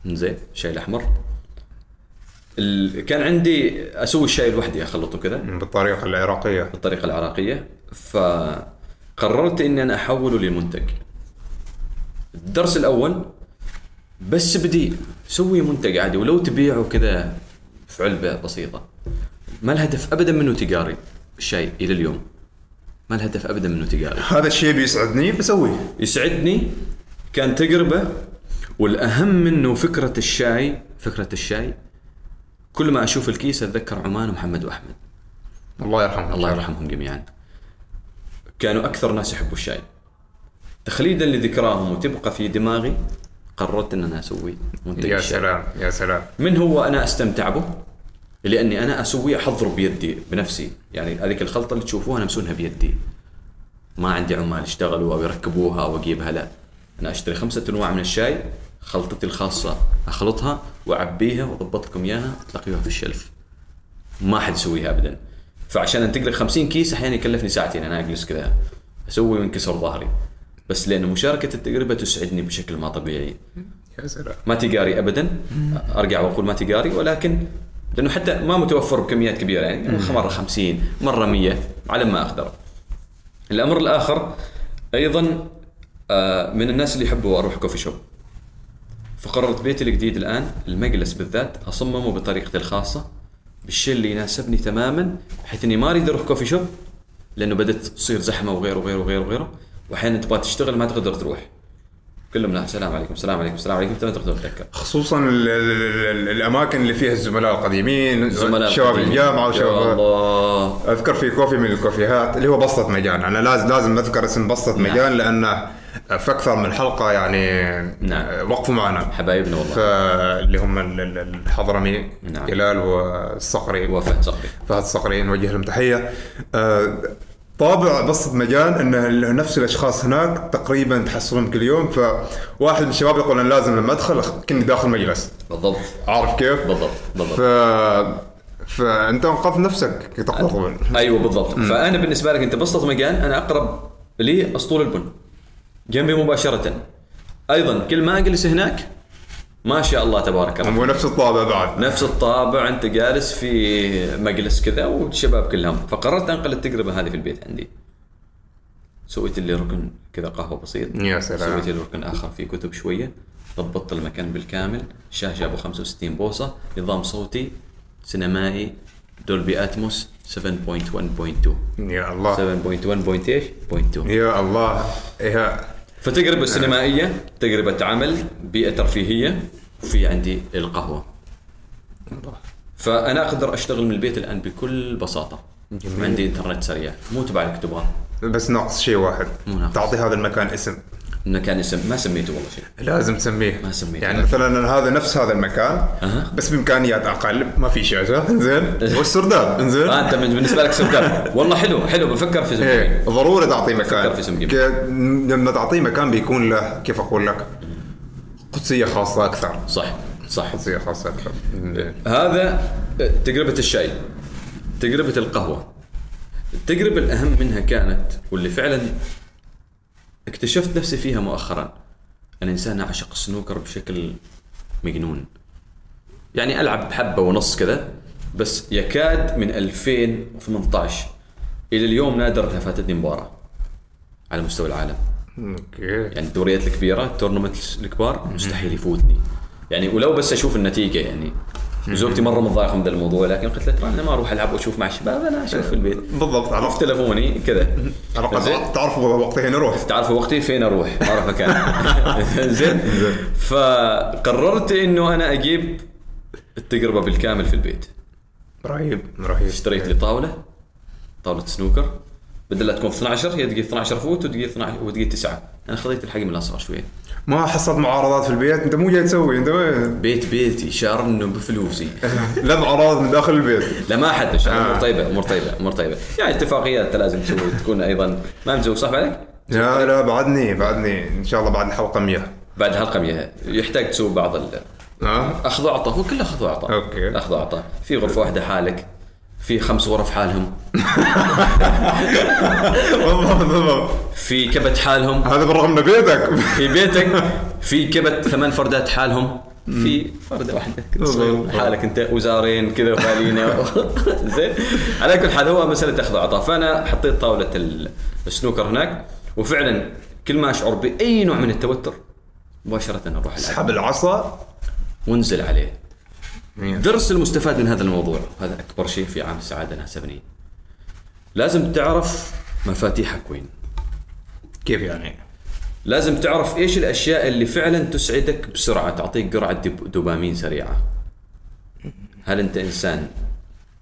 زين الشاي الأحمر. ال- كان عندي أسوي الشاي لوحدي أخلطه كذا. بالطريقة العراقية. بالطريقة العراقية. فقررت إني أنا أحوله لمنتج. الدرس الأول بس بدي سوي منتج عادي ولو تبيعه كذا في علبة بسيطة. ما الهدف ابدا منه تجاري الشاي إلى اليوم. ما الهدف ابدا منه تجاري. هذا الشيء بيسعدني؟ بسويه. يسعدني. كان تجربة والأهم منه فكرة الشاي فكرة الشاي كل ما أشوف الكيس أتذكر عمان ومحمد وأحمد. الله يرحمه الله يرحمهم جميعا. كانوا أكثر ناس يحبوا الشاي. تخليدا لذكراهم وتبقى في دماغي قررت إن أنا أسوي منتج يا الشاي. سلام يا سلام. من هو أنا أستمتع به؟ لأني أنا أسويه احضره بيدي بنفسي. يعني هذيك الخلطة اللي تشوفوها أنا مسويها بيدي. ما عندي عمال يشتغلوا أو يركبوها أو أجيبها لا. أنا أشتري خمسة أنواع من الشاي. خلطتي الخاصة أخلطها وأعبيها واضبط لكم إياها تلاقيوها في الشلف. ما حد يسويها ابدا. فعشان انتج لك 50 كيس أحيانا يكلفني ساعتين أنا أجلس كذا. أسوي وينكسر ظهري. بس لأنه مشاركه التجربه تسعدني بشكل ما طبيعي. يا سلام. ما تجاري ابدا. أرجع وأقول ما تجاري ولكن لأنه حتى ما متوفر بكميات كبيرة يعني مرة 50 مرة 100 على ما أقدر. الأمر الآخر أيضا آه، من الناس اللي يحبوا أروح كوفي شوب. فقررت بيتي الجديد الآن المجلس بالذات أصممه بطريقتي الخاصة بالشيء اللي يناسبني تماما بحيث إني ما أريد أروح كوفي شوب لأنه بدأت تصير زحمة وغيره وغيره وغيره وغيره واحيانا تبغى تشتغل ما تقدر تروح. كلهم لا السلام عليكم السلام عليكم السلام عليكم انت ما تقدر تتذكر. خصوصا ال- ال- ال- الأماكن اللي فيها الزملاء القديمين زملاء شباب. الجامعة وشباب الله أذكر في كوفي من الكوفيهات اللي هو بسطة مجان أنا لازم لازم أذكر اسم نعم. مجان لأنه في أكثر من حلقة يعني نعم. وقفوا معنا. حبايبنا والله. فاللي هم ال- ال- الحضرمي نعم. جلال والصقري. وفهد صقري. فهد الصقري نوجه لهم تحية. آه، طابع بسط مجال انه نفس الأشخاص هناك تقريبا تحصلهم كل يوم. فواحد من الشباب يقول أنا لازم لما أدخل كني داخل مجلس. بالضبط. عارف كيف؟ بالضبط بالضبط. ف فانت انقذ نفسك تقول أيوه بالضبط. فأنا بالنسبة لك أنت بسط مكان أنا أقرب لي أسطول البن. جنبي مباشرة. أيضا كل ما أجلس هناك ما شاء الله تبارك الله. هو نفس الطابع بعد. نفس الطابع أنت جالس في مجلس كذا والشباب كلهم. فقررت أنقل التجربة هذه في البيت عندي. سويت لي ركن كذا قهوة بسيط. يا سلام. سويت لي ركن آخر فيه كتب شوية. ضبطت المكان بالكامل. شاشه أبو 65 بوصة. نظام صوتي سينمائي دولبي أتموس. 7.1.2 يا الله. 7.1 إيش؟ 0.2 يا الله. يا فتجربه سينمائيه تجربه عمل بيئة ترفيهية وفي عندي القهوة. فأنا أقدر أشتغل من البيت الآن بكل بساطة. جميل. عندي إنترنت سريع. مو تبع تبغاه بس ناقص شيء واحد. مو ناقص. تعطي هذا المكان اسم. إنه كان اسم ما سميته والله شيء. لازم تسميه. ما سميته. يعني مثلا هذا نفس هذا المكان أها. بس بإمكانيات أقل. ما في شاشه زين والسرداب زين آه أنت بالنسبة لك سرداب والله حلو حلو. بفكر في إيه. زميلي ضروري تعطيه مكان. فكر في اسم جميل. ك- لما تعطيه مكان بيكون له كيف أقول لك؟ قدسية خاصة أكثر. صح صح. قدسية خاصة أكثر. هذا تجربة الشاي. تجربة القهوة. التجربة الأهم منها كانت واللي فعلا اكتشفت نفسي فيها مؤخرا. أنا إنسان أعشق السنوكر بشكل مجنون. يعني ألعب حبة ونص كذا بس يكاد من 2018 إلى اليوم نادر أنها فاتتني مباراة على مستوى العالم. okay. يعني الدوريات الكبيرة ال tournament الكبار مستحيل يفوتني. يعني ولو بس أشوف النتيجة يعني. زوجتي مرة متضايقه من ذا الموضوع لكن قلت لها ترى أنا ما أروح ألعب وأشوف مع الشباب أنا أشوف في البيت. بالضبط عرفت. تلفوني كذا. تعرفوا وقتها نروح تعرفوا وقتي فين أروح؟ ما اعرف مكان. [LAUGHS] زين. فقررت إنه أنا أجيب التجربة بالكامل في البيت. رهيب رهيب. اشتريت لي طاولة طاولة سنوكر. بدل لا تكون 12 هي تقيل 12 فوت وتقيل 12 وتقيل 9 أنا خذيت الحجم الأصغر شوية. ما حصلت معارضات في البيت انت مو جاي تسوي انت وين؟ بيت بيتي شعر انه بفلوسي. [LAUGHS] لا معارضات من داخل البيت. لا ما حد شعر آه. امور طيبة امور طيبة امور طيبة. يعني اتفاقيات لازم تسوي تكون أيضا ما متزوج صح عليك؟ لا لا بعدني بعدني. إن شاء الله بعد الحلقة 100 بعد حلقة مية يحتاج تسوي بعض ال- ها أخذ وعطاء هو كله أخذ وعطاء. okay. أخذ وعطاء. في غرفة واحدة حالك. في خمس غرف حالهم. [LAUGHS] بالضبط بالضبط. في كبت حالهم. هذا بالرغم من بيتك. في بيتك. [LAUGHS] في كبت ثمان فردات حالهم. في فرده واحدة كذا صغير. بالضبط. حالك انت وزارين كذا وفالينا [LAUGHS] زين. على كل حال هو مسألة أخذ وعطاء فأنا حطيت طاولة ال- السنوكر هناك. وفعلا كل ما أشعر بأي نوع من التوتر مباشرة أروح أسحب العصا. وانزل عليه. درس المستفاد من هذا الموضوع. هذا أكبر شيء في عام السعاده ناسبني لازم تعرف مفاتيحك وين. كيف يعني؟ لازم تعرف إيش الأشياء اللي فعلا تسعدك بسرعة تعطيك جرعه دوبامين سريعة. هل أنت إنسان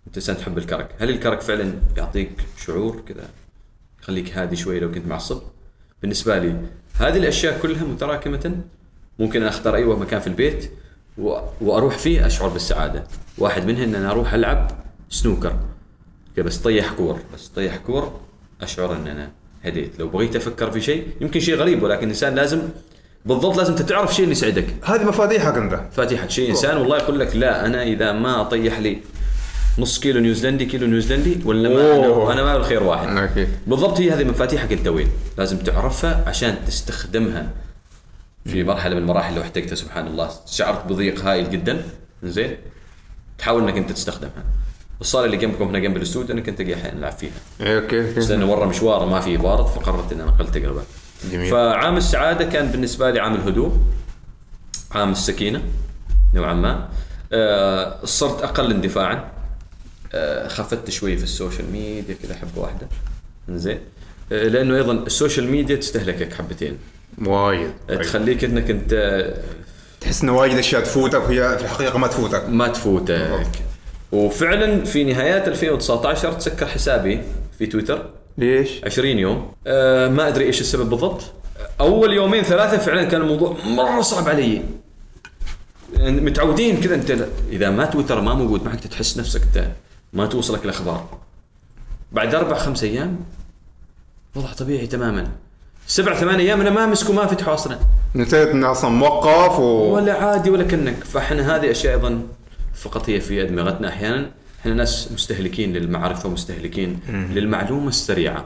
أنت إنسان تحب الكرك؟ هل الكرك فعلا يعطيك شعور كذا يخليك هادي شوي لو كنت معصب؟ بالنسبة لي هذه الأشياء كلها متراكمة. ممكن أختار أيوه مكان في البيت. وأروح فيه أشعر بالسعادة. واحد منها ان أنا أروح ألعب سنوكر. بس طيح كور بس طيح كور أشعر أن أنا هديت. لو بغيت أفكر في شيء يمكن شيء غريب ولكن الانسان لازم بالضبط لازم انت تعرف شيء اللي يسعدك. هذه مفاتيحك أنت. فاتحة شيء إنسان والله يقول لك لا أنا إذا ما طيح لي نص كيلو نيوزيلندي كيلو نيوزيلندي ولا ما أوه. أنا, ما بالخير واحد. okay. بالضبط هي هذه مفاتيحك أنت وين؟ لازم تعرفها عشان تستخدمها. في مرحلة من المراحل لو احتجتها سبحان الله شعرت بضيق هائل جدا. زين تحاول إنك أنت تستخدمها. الصالة اللي جنبكم هنا جنب الاستوديو أنا كنت أحيانا العب فيها. إيه، okay بس لأنه مره مشوار ما في بارد فقررت إني انقل تجربة. جميل. فعام السعادة كان بالنسبة لي عام الهدوء. عام السكينة نوعا ما. آه، صرت أقل اندفاعا. آه، خفت شوي في ال social media كذا حبه واحدة. زين آه، لأنه أيضا ال social media تستهلكك حبتين. وايد. تخليك إنك أنت تحس إنه وايد أشياء تفوتك وهي في الحقيقة ما تفوتك. ما تفوتك. وفعلا في نهايات 2019 تسكر حسابي في تويتر. ليش؟ 20 يوم. أه ما أدري إيش السبب بالضبط. أول يومين ثلاثة فعلا كان الموضوع مرة صعب علي. يعني متعودين كذا أنت إذا ما تويتر ما موجود معك تحس نفسك أنت ما توصلك الأخبار. بعد أربع خمس أيام وضع طبيعي تماما. سبع ثمان أيام أنا ما مسكوا ما فتحوا أصلا. نسيت إنه أصلا موقف و ولا عادي ولا كانك فإحنا هذه أشياء أيضا فقط هي في ادمغتنا أحيانا. إحنا ناس مستهلكين للمعرفة ومستهلكين للمعلومة السريعة.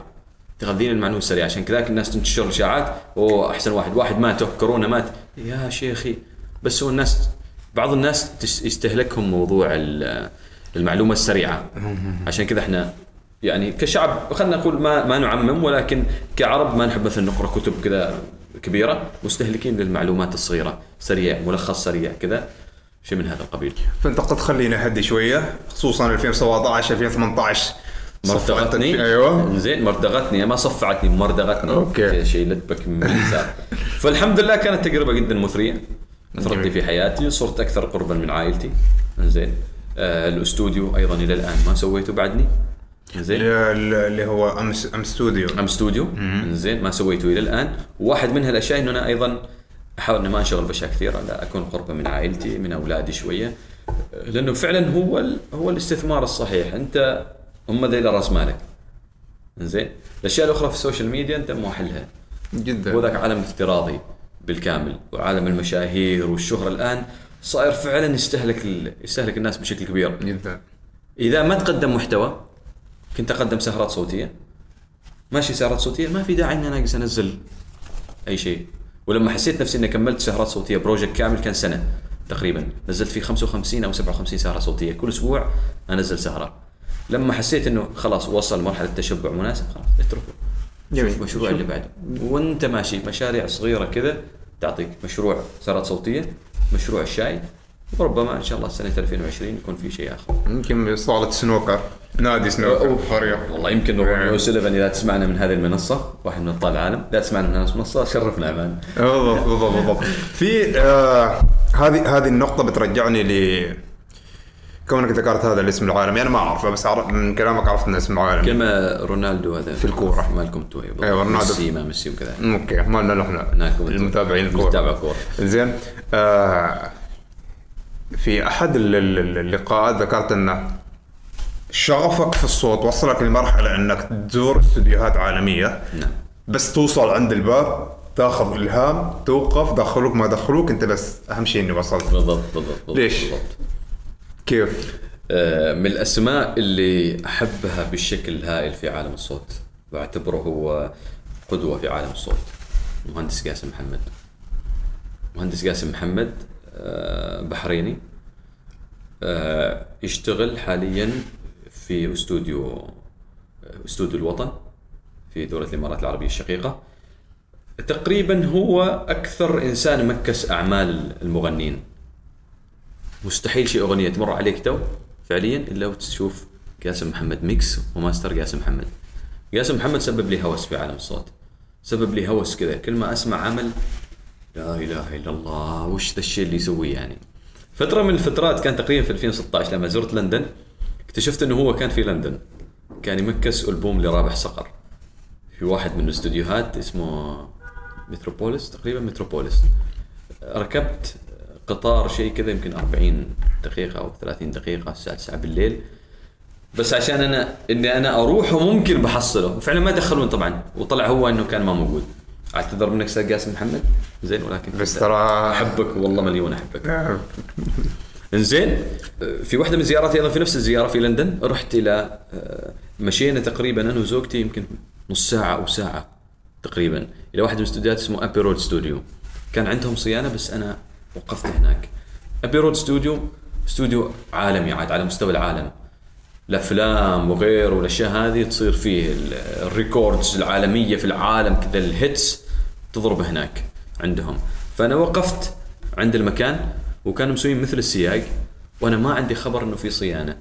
تغذين المعلومة السريعة. عشان كذاك الناس تنتشر اشاعات أوه أحسن واحد. واحد مات كورونا مات. يا شيخي. بس هو الناس بعض الناس يستهلكهم موضوع ال- المعلومة السريعة. عشان كذا إحنا يعني كشعب خلينا نقول ما ما نعمم ولكن كعرب ما نحب مثلا نقرأ كتب كذا كبيرة مستهلكين للمعلومات الصغيرة سريع ملخص سريع كذا شيء من هذا القبيل. فأنت قد خليني اهدي شوية خصوصا 2017 2018 مرتغتني صفعت- أيوه. زين مرتغتني ما صفعتني مردغتني. كذا شيء لتبك من اليسار فالحمد لله كانت تجربة جدا مثرية. جميل. في حياتي صرت أكثر قربا من عائلتي. زين. آه الأستوديو أيضا إلى الآن ما سويته بعدني. زين. اللي هو امس M Studio. M Studio. زين ما سويته إلى الآن. وواحد من هالأشياء إنه أنا أيضا أحاول إني ما أنشغل بأشياء كثيرة لا أكون قربا من عائلتي من أولادي شوية. لأنه فعلا هو ال- هو الاستثمار الصحيح. أنت هم ذي رأس مالك. زين. الأشياء الأخرى في ال social media أنت مو حلها جدا. هو ذاك عالم افتراضي بالكامل وعالم المشاهير والشهرة الآن. صاير فعلا يستهلك ال- يستهلك الناس بشكل كبير. جدا. إذا ما تقدم محتوى كنت أقدم سهرات صوتية. ماشي سهرات صوتية ما في داعي إني أنا أجلس أنزل أي شيء. ولما حسيت نفسي إني كملت سهرات صوتية project كامل كان سنة تقريبا. نزلت فيه 55 أو 57 سهرة صوتية. كل أسبوع أنزل سهرة. لما حسيت إنه خلاص وصل مرحلة تشبع مناسب خلاص اتركه. جميل. المشروع اللي بعده. وأنت ماشي مشاريع صغيرة كذا تعطيك مشروع سهرات صوتية مشروع الشاي وربما إن شاء الله سنه 2020 يكون في شيء آخر. يمكن صالة سنوكر. نادي سنوكر. قريبا والله يمكن روني أوسيلفن اذا تسمعنا من هذه المنصة. واحد من أبطال العالم. اذا تسمعنا من هذه المنصة. شرفنا عمان بالضبط بالضبط بالضبط. في آه هذه هذه النقطة بترجعني ل كونك ذكرت هذا الاسم العالمي. أنا ما أعرفه بس عرف من كلامك عرفت إنه اسم عالمي. كما رونالدو هذا. في الكورة. مالكم توي أيوة، رونالدو. ميسي ما ميسي وكذا. okay ما لنا نحن. المتابعين الكورة. متابع كورة. زين آه في أحد ال- ال- ال- اللقاءات ذكرت انه شغفك في الصوت وصلك لمرحلة أنك تزور استديوهات عالمية نعم بس توصل عند الباب تاخذ إلهام توقف دخلوك ما دخلوك أنت بس أهم شيء إني وصلت بالضبط بالضبط, ليش؟ بالضبط. كيف؟ آه، من الأسماء اللي أحبها بالشكل هائل في عالم الصوت وأعتبره هو قدوة في عالم الصوت المهندس قاسم محمد مهندس قاسم محمد بحريني. آه، يشتغل حاليا في استوديو استوديو الوطن في دولة الإمارات العربية الشقيقة. تقريبا هو أكثر إنسان مكس أعمال المغنين مستحيل شيء أغنية تمر عليك تو فعليا إلا وتشوف قاسم محمد mix و master قاسم محمد. قاسم محمد سبب لي هوس في عالم الصوت سبب لي هوس كذا. كل ما أسمع عمل لا إله إلا الله. وش ذا الشيء اللي يسويه يعني؟ فترة من الفترات كان تقريبا في 2016 لما زرت لندن اكتشفت إنه هو كان في لندن. كان يمكس ألبوم لرابح صقر. في واحد من الاستوديوهات اسمه متروبوليس تقريبا متروبوليس ركبت قطار شيء كذا يمكن 40 دقيقة أو 30 دقيقة الساعة 9 بالليل. بس عشان أنا إني أنا أروح وممكن بحصله. وفعلا ما دخلون طبعا. وطلع هو إنه كان ما موجود. أعتذر منك أستاذ قاسم محمد. زين ولكن بس ترى أحبك والله مليون أحبك. إنزين في واحدة من زياراتي أيضا في نفس الزيارة في لندن. رحت إلى آه، مشينا تقريبا أنا وزوجتي يمكن نص ساعة أو ساعة تقريبا إلى واحد من الاستوديوهات اسمه Abbey Road Studio كان عندهم صيانة بس أنا وقفت هناك. Abbey Road Studio استوديو عالمي عاد على مستوى العالم. الافلام وغيره والاشياء هذه تصير فيه ال- ال records العالمية في العالم كذا ال hits. تضرب هناك عندهم. فأنا وقفت عند المكان وكانوا مسويين مثل السياق وأنا ما عندي خبر إنه في صيانة.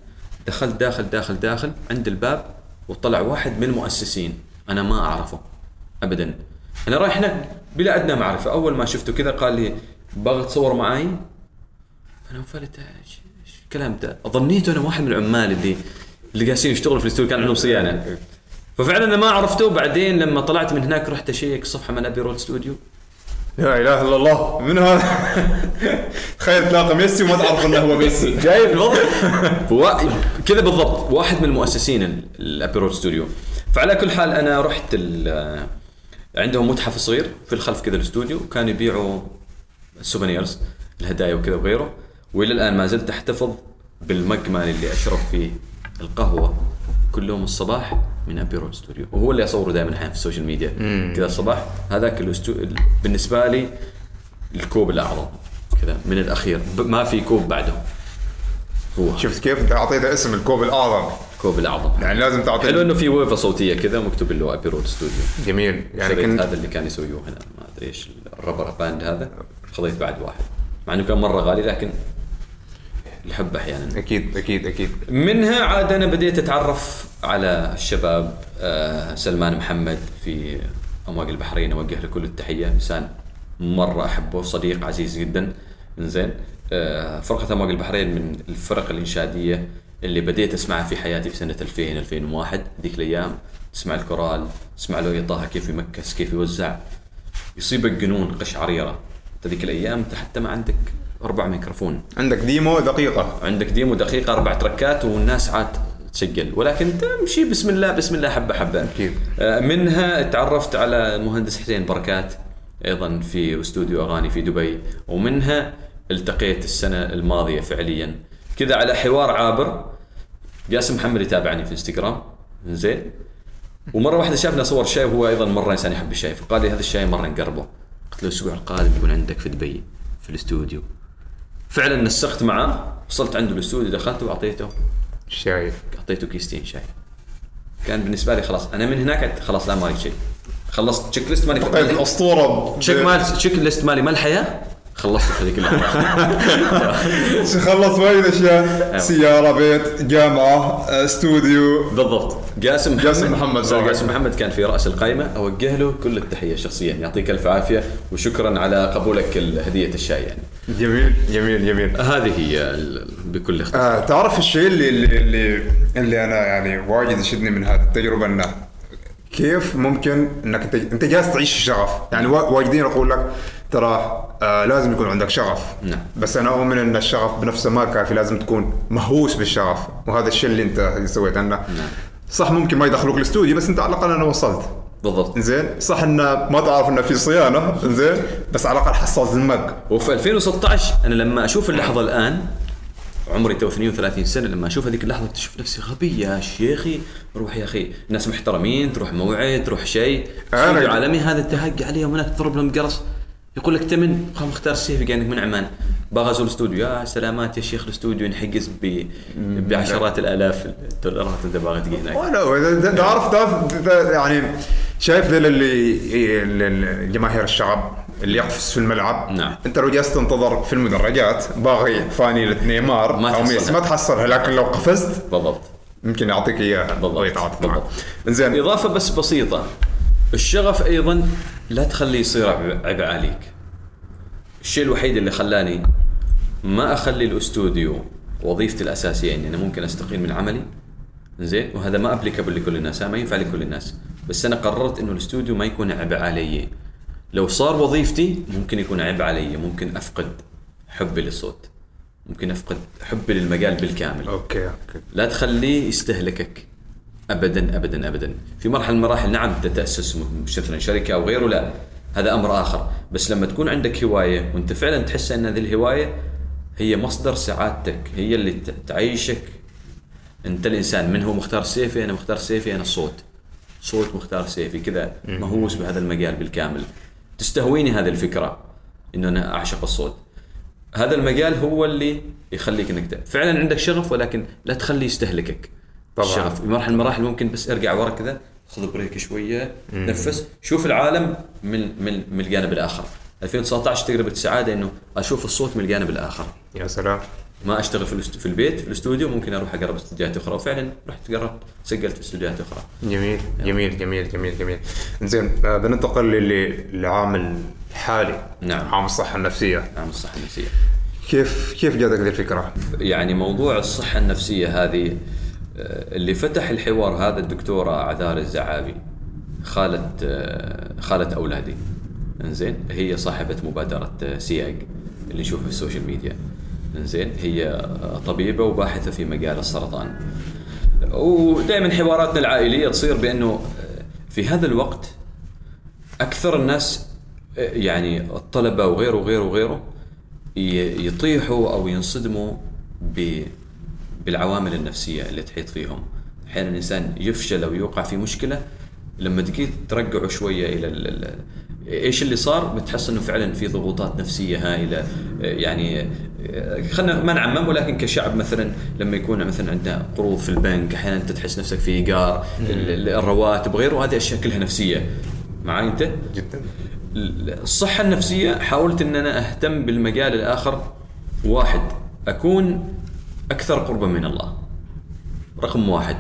دخلت داخل داخل داخل عند الباب وطلع واحد من المؤسسين. أنا ما أعرفه ابدا. أنا رايح هناك بلا أدنى معرفة. أول ما شفته كذا قال لي باغي تصور معي أنا قلت إيش الكلام ده؟ ظنيته أنا واحد من العمال اللي اللي جالسين يشتغلوا في الاستوديو كان عندهم صيانة. ففعلا أنا ما عرفته بعدين لما طلعت من هناك رحت أشيك صفحة من Abbey Road Studio. لا إله إلا الله. من هذا؟ تخيل تلاقي ميسي وما تعرف إنه هو ميسي. [LAUGHS] جايب. [LAUGHS] الوضع وا- كذا بالضبط واحد من المؤسسين ال- ال Abbey Road Studio. فعلى كل حال أنا رحت ال- عندهم متحف صغير في الخلف كذا الاستوديو كانوا يبيعوا souvenirs الهدايا وكذا وغيره. والى الان ما زلت أحتفظ بال mug مالي اللي أشرب فيه القهوة كل يوم الصباح. من Abbey Road Studio وهو اللي أصوره دائما أحيانا في ال social media كذا الصباح هذاك الاستو... بالنسبة لي الكوب الأعظم. كذا من الأخير. ب- ما في كوب بعده هو. شفت كيف؟ أنت أعطيته اسم الكوب الأعظم. كوب الأعظم. يعني لازم تعطي حلو إنه في ويفة صوتية كذا مكتوب له Abbey Road Studio جميل. يعني كنت هذا اللي كان يسويه هنا. ما أدري إيش ال rubber band هذا. خذيت بعد واحد. مع إنه كان مرة غالي لكن الحب أحيانا. أكيد أكيد أكيد. منها عاد أنا بديت أتعرف على الشباب آه، سلمان محمد في أمواج البحرين أوجه له كل التحية. إنسان مرة أحبه صديق عزيز جدا. زين فرقة أمواج البحرين من الفرق الإنشادية اللي بديت أسمعها في حياتي في سنة 2000 2001 ذيك الأيام تسمع الكورال تسمع له طه كيف يمكس كيف يوزع. يصيبك جنون قشعريرة. أنت ذيك الأيام انت حتى ما عندك أربع ميكروفون. عندك demo دقيقة. عندك demo دقيقة أربع تركات والناس عاد تسجل. ولكن تمشي بسم الله بسم الله حبة حبة. أكيد. آه، منها تعرفت على المهندس حسين بركات أيضا في استوديو أغاني في دبي. ومنها التقيت السنة الماضية فعليا. كذا على حوار عابر. جاسم محمد يتابعني في انستغرام. زين. ومرة واحدة شافنا صور شاي وهو أيضا مرة إنسان يحب الشاي فقال لي هذا الشاي مرة نقربه. قلت له الأسبوع القادم يكون عندك في دبي في الاستوديو. فعلا نسقت معاه. وصلت عنده الاستوديو دخلت وأعطيته. شاي. أعطيته كيستين شاي. كان بالنسبة لي خلاص أنا من هناك خلاص لا مالي شيء. خلصت تشيك ليست مالي الأسطورة. check مال checklist مالي مال الحياة؟ خلصت في هذيك اللحظه [LAUGHS] خلص وايد أشياء. سيارة بيت جامعة آه، استوديو. بالضبط. جاسم محمد جاسم محمد. جاسم محمد كان في رأس القائمه أوجه له كل التحية شخصيا. يعطيك ألف عافية وشكرا على قبولك هديه الشاي يعني. جميل جميل جميل. هذه هي بكل اختصار. آه تعرف الشيء اللي اللي اللي, اللي أنا يعني واجد يشدني من هذه التجربة إنه كيف ممكن إنك انت أنت جالس تعيش شغف يعني وا- واجدين أقول لك ترى آه لازم يكون عندك شغف. نعم. بس أنا أؤمن إن الشغف بنفسه ما كافي لازم تكون مهووس بالشغف. وهذا الشيء اللي أنت سويته. انه صح ممكن ما يدخلوك الاستوديو بس أنت على الأقل أنا وصلت. بالضبط. زين صح انه ما تعرف إنه في صيانة زين بس على الأقل حصلت ال mug وفي 2016 أنا لما أشوف اللحظة الآن عمري تو 32 سنة لما أشوف هذيك اللحظة اكتشف نفسي غبي يا شيخي روح يا أخي ناس محترمين تروح موعد تروح شيء. عالمي هذا تهق عليه وهناك تضرب لهم قرص. يقول لك تمن خل مختار السيفي قاعد من عمان. باغى ازور الاستوديو يا سلامات يا شيخ الاستوديو ينحجز ب- بعشرات الآلاف الدولارات انت باغي تجي هناك. تعرف تعرف يعني شايف اللي اللي- الجماهير الشعب اللي يقفز في الملعب. نعم. أنت لو جالس تنتظر في المدرجات باغي فانيلة نيمار ما أو تحصلها. ميسي ما تحصلها. لكن لو قفزت بالضبط. يمكن يعطيك إياها بالضبط. ويتعاطف بالضبط. زين إضافة بس بسيطة. الشغف أيضا لا تخليه يصير عبء عليك. الشيء الوحيد اللي خلاني ما أخلي الأستوديو وظيفتي الأساسية إني أنا ممكن أستقيل من عملي. زين وهذا ما applicable لكل الناس ما ينفع لكل الناس. بس أنا قررت إنه الأستوديو ما يكون عبء علي. لو صار وظيفتي ممكن يكون عبء علي ممكن أفقد حبي للصوت. ممكن أفقد حبي للمجال بالكامل. okay okay. لا تخليه يستهلكك. ابدا ابدا ابدا. في مرحلة من المراحل نعم تتأسس مثلا شركة أو غيره لا. هذا أمر آخر. بس لما تكون عندك هواية وأنت فعلا تحس أن هذه الهواية هي مصدر سعادتك هي اللي تعيشك. أنت الإنسان من هو مختار سيفي؟ أنا مختار سيفي أنا الصوت صوت مختار سيفي كذا مهووس بهذا المجال بالكامل. تستهويني هذه الفكرة إنه أنا أعشق الصوت. هذا المجال هو اللي يخليك إنك فعلا عندك شغف ولكن لا تخليه يستهلكك. طبعاً. الشغف في مرحله من المراحل ممكن بس ارجع ورا كذا خذ break شوية نفس. شوف العالم من من من الجانب الآخر. 2019 تجربه السعاده إنه أشوف الصوت من الجانب الآخر. يا سلام. ما أشتغل في. في البيت في الأستوديو ممكن أروح اقرب استديوهات أخرى. وفعلا رحت قربت سجلت في استديوهات أخرى. جميل جميل جميل جميل جميل. زين آه، بننتقل لل- للعام الحالي. نعم. عام الصحة النفسية. نعم الصحة النفسية. كيف كيف جاتك ذي الفكرة؟ يعني موضوع الصحة النفسية هذه اللي فتح الحوار هذا الدكتورة عذار الزعابي خالة آه، خالة أولادي. إنزين هي صاحبة مبادرة آه، سياج اللي نشوفها في ال social media. إنزين هي آه، طبيبة وباحثة في مجال السرطان. ودائما حواراتنا العائلية تصير بأنه في هذا الوقت أكثر الناس يعني الطلبة وغيره وغيره وغيره يطيحوا أو ينصدموا ب بالعوامل النفسية اللي تحيط فيهم. أحيانا الإنسان يفشل أو يوقع في مشكلة لما تجي ترجعه شوية إلى ال- ال- إيش اللي صار؟ بتحس إنه فعلا في ضغوطات نفسية هائلة. يعني خلينا ما نعمم ولكن كشعب مثلا لما يكون مثلا عندنا قروض في البنك أحيانا أنت تحس نفسك في إيجار ال- الرواتب وغيره هذه أشياء كلها نفسية. معي أنت؟ جدا. الصحة النفسية حاولت إن أنا أهتم بالمجال الآخر. واحد أكون أكثر قربا من الله. رقم واحد.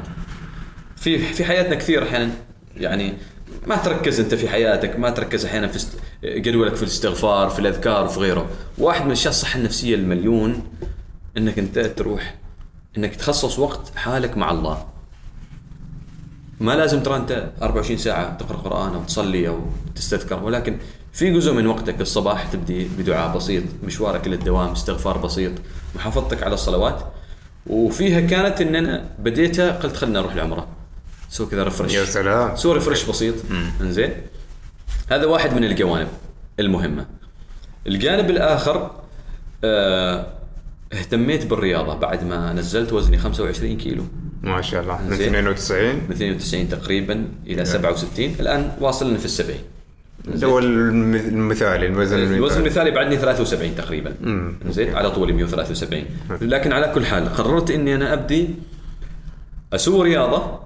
في في حياتنا كثير أحيانا يعني ما تركز أنت في حياتك ما تركز أحيانا في جدولك في الاستغفار في الأذكار وفي غيره. واحد من اشياء الصحة النفسية المليون إنك أنت تروح إنك تخصص وقت حالك مع الله. ما لازم ترى أنت 24 ساعة تقرأ قرآن أو تصلي أو تستذكر ولكن في جزء من وقتك الصباح تبدي بدعاء بسيط مشوارك للدوام استغفار بسيط محافظتك على الصلوات. وفيها كانت إن أنا بديتها قلت خلنا نروح العمرة. سوي كذا refresh يا سلام. سوي refresh بسيط. إنزين. هذا واحد من الجوانب المهمة. الجانب الآخر آه اهتميت بالرياضة بعد ما نزلت وزني 25 كيلو. ما شاء الله. من زين. 92 من 92 تقريبا إلى 67 الآن واصلنا في السبعين. اللي هو الم- المثالي الوزن الوزن المثالي. المثالي بعدني 73 تقريبا. زين على طولي 173 لكن على كل حال قررت إني أنا أبدي أسوي رياضة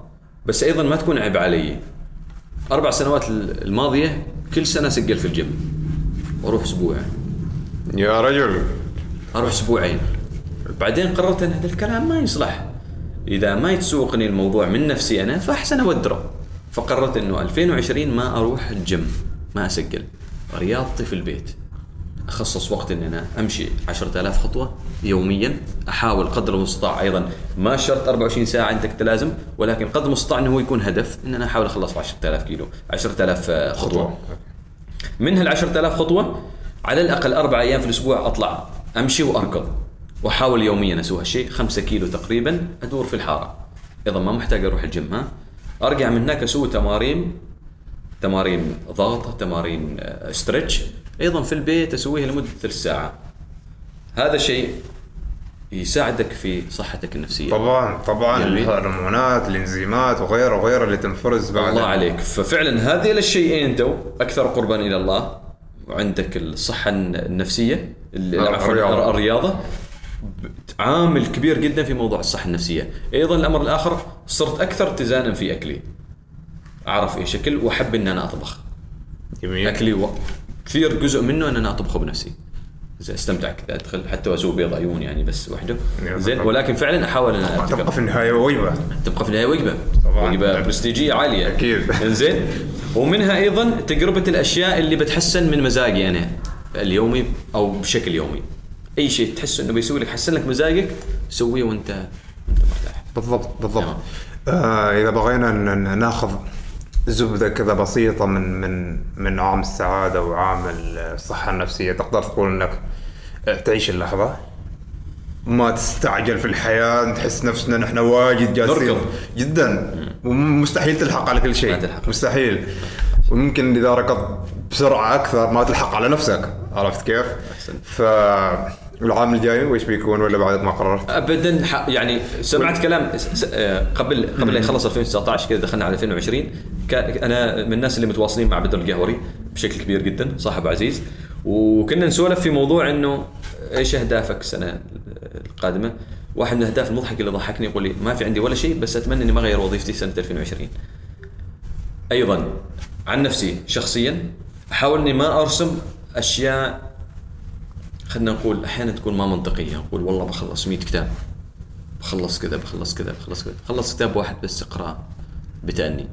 بس أيضا ما تكون عيب علي. أربع سنوات الماضية كل سنة اسجل في الجيم. وأروح أسبوع. يا رجل. أروح أسبوعين. بعدين قررت إن هذا الكلام ما يصلح. إذا ما يتسوقني الموضوع من نفسي أنا فأحسن اودره فقررت إنه 2020 ما أروح الجيم. ما أسجل. رياضتي في البيت. أخصص وقت ان أنا أمشي 10000 خطوة يوميا. أحاول قدر المستطاع أيضا. ما شرط 24 ساعة عندك تلازم ولكن قدر المستطاع إنه هو يكون هدف ان أنا أحاول أخلص 10000 كيلو 10000 خطوة. من هال 10000 خطوة على الأقل أربع أيام في الأسبوع أطلع أمشي وأركض. وأحاول يوميا أسوي هالشيء. 5 كيلو تقريبا أدور في الحارة. أيضا ما محتاج أروح الجيم ها؟ أرجع من هناك أسوي تمارين تمارين ضغط تمارين آه، stretch أيضا في البيت أسويها لمدة ثلث ساعة. هذا شيء يساعدك في صحتك النفسية. طبعا طبعا. جميل. الهرمونات الإنزيمات وغيره وغيره اللي تنفرز بعد. الله عليك. ففعلا هذه الشيئين تو أكثر قربا إلى الله وعندك الصحة النفسية ال- آه، عفوا الرياضة. الرياضة. عامل كبير جدا في موضوع الصحة النفسية. أيضا الأمر الآخر صرت أكثر اتزانا في أكلي. أعرف إيش أكل وأحب ان أنا أطبخ. جميل. أكلي و... كثير جزء منه إن أنا أطبخه بنفسي. زين أستمتع كذا أدخل حتى أسوي بيض عيون يعني بس وحده. زين. ولكن فعلا أحاول إن تبقى أتقبل. في النهاية وجبة. تبقى في النهاية وجبة. طبعاً. وجبة برستيجية عالية. أكيد. [LAUGHS] زين. ومنها أيضا تجربة الأشياء اللي بتحسن من مزاجي أنا اليومي أو بشكل يومي. أي شيء تحس إنه بيسوي لك حسن لك مزاجك سويه وأنت وأنت مرتاح. بالضبط بالضبط. آه إذا بغينا نأخذ زبدة كذا بسيطة من من من عام السعادة وعام الصحة النفسية. تقدر تقول إنك تعيش اللحظة ما تستعجل في الحياة تحس نفسنا نحن واجد جالسين. نركض. جدا. ومستحيل تلحق على كل شيء. مستحيل. وممكن إذا ركضت بسرعة أكثر ما تلحق على نفسك عرفت كيف؟ أحسنت. ف العام الجاي وش بيكون ولا بعد ما قررت؟ ابدا يعني سمعت كلام آه، قبل قبل لا يخلص 2019 كذا دخلنا على 2020 كا- أنا من الناس اللي متواصلين مع بدر القهوري بشكل كبير جدا صاحب عزيز وكنا نسولف في موضوع إنه إيش أهدافك السنة القادمة؟ واحد من الأهداف المضحك اللي ضحكني يقول لي ما في عندي ولا شيء بس أتمنى إني ما أغير وظيفتي سنة 2020 أيضا عن نفسي شخصيا احاول اني ما أرسم أشياء خلينا نقول أحيانا تكون ما منطقية. نقول والله بخلص 100 كتاب. بخلص كذا بخلص كذا بخلص كذا. خلص كتاب واحد بس اقراه بتأني.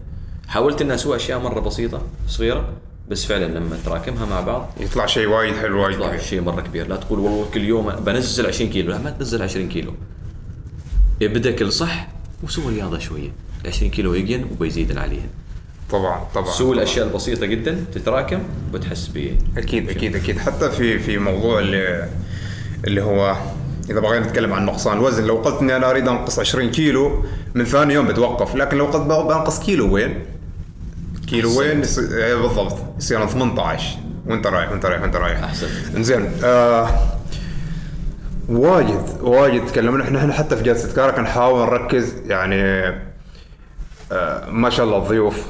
حاولت إني أسوي أشياء مرة بسيطة صغيرة بس فعلا لما تراكمها مع بعض يطلع شيء وايد حلو وايد يطلع. شيء مرة كبير. لا تقول والله كل يوم بنزل 20 كيلو. لا ما تنزل 20 كيلو. ابدا كل صح وسوي رياضة شوية. 20 كيلو يجين وبيزيد عليهن طبعا طبعا سوي الأشياء البسيطة جدا تتراكم وتحس ب أكيد أكيد أكيد. حتى في في موضوع اللي اللي هو إذا بغينا نتكلم عن نقصان الوزن لو قلت إني أنا أريد أنقص 20 كيلو من ثاني يوم بتوقف. لكن لو قلت بنقص كيلو وين؟ كيلو وين؟ إيه بالضبط. يصير 18 وأنت رايح وأنت رايح وأنت رايح. أحسنت. زين آه واجد واجد تكلمنا. إحنا إحنا حتى في جلسة كارك نحاول نركز يعني آه ما شاء الله الضيوف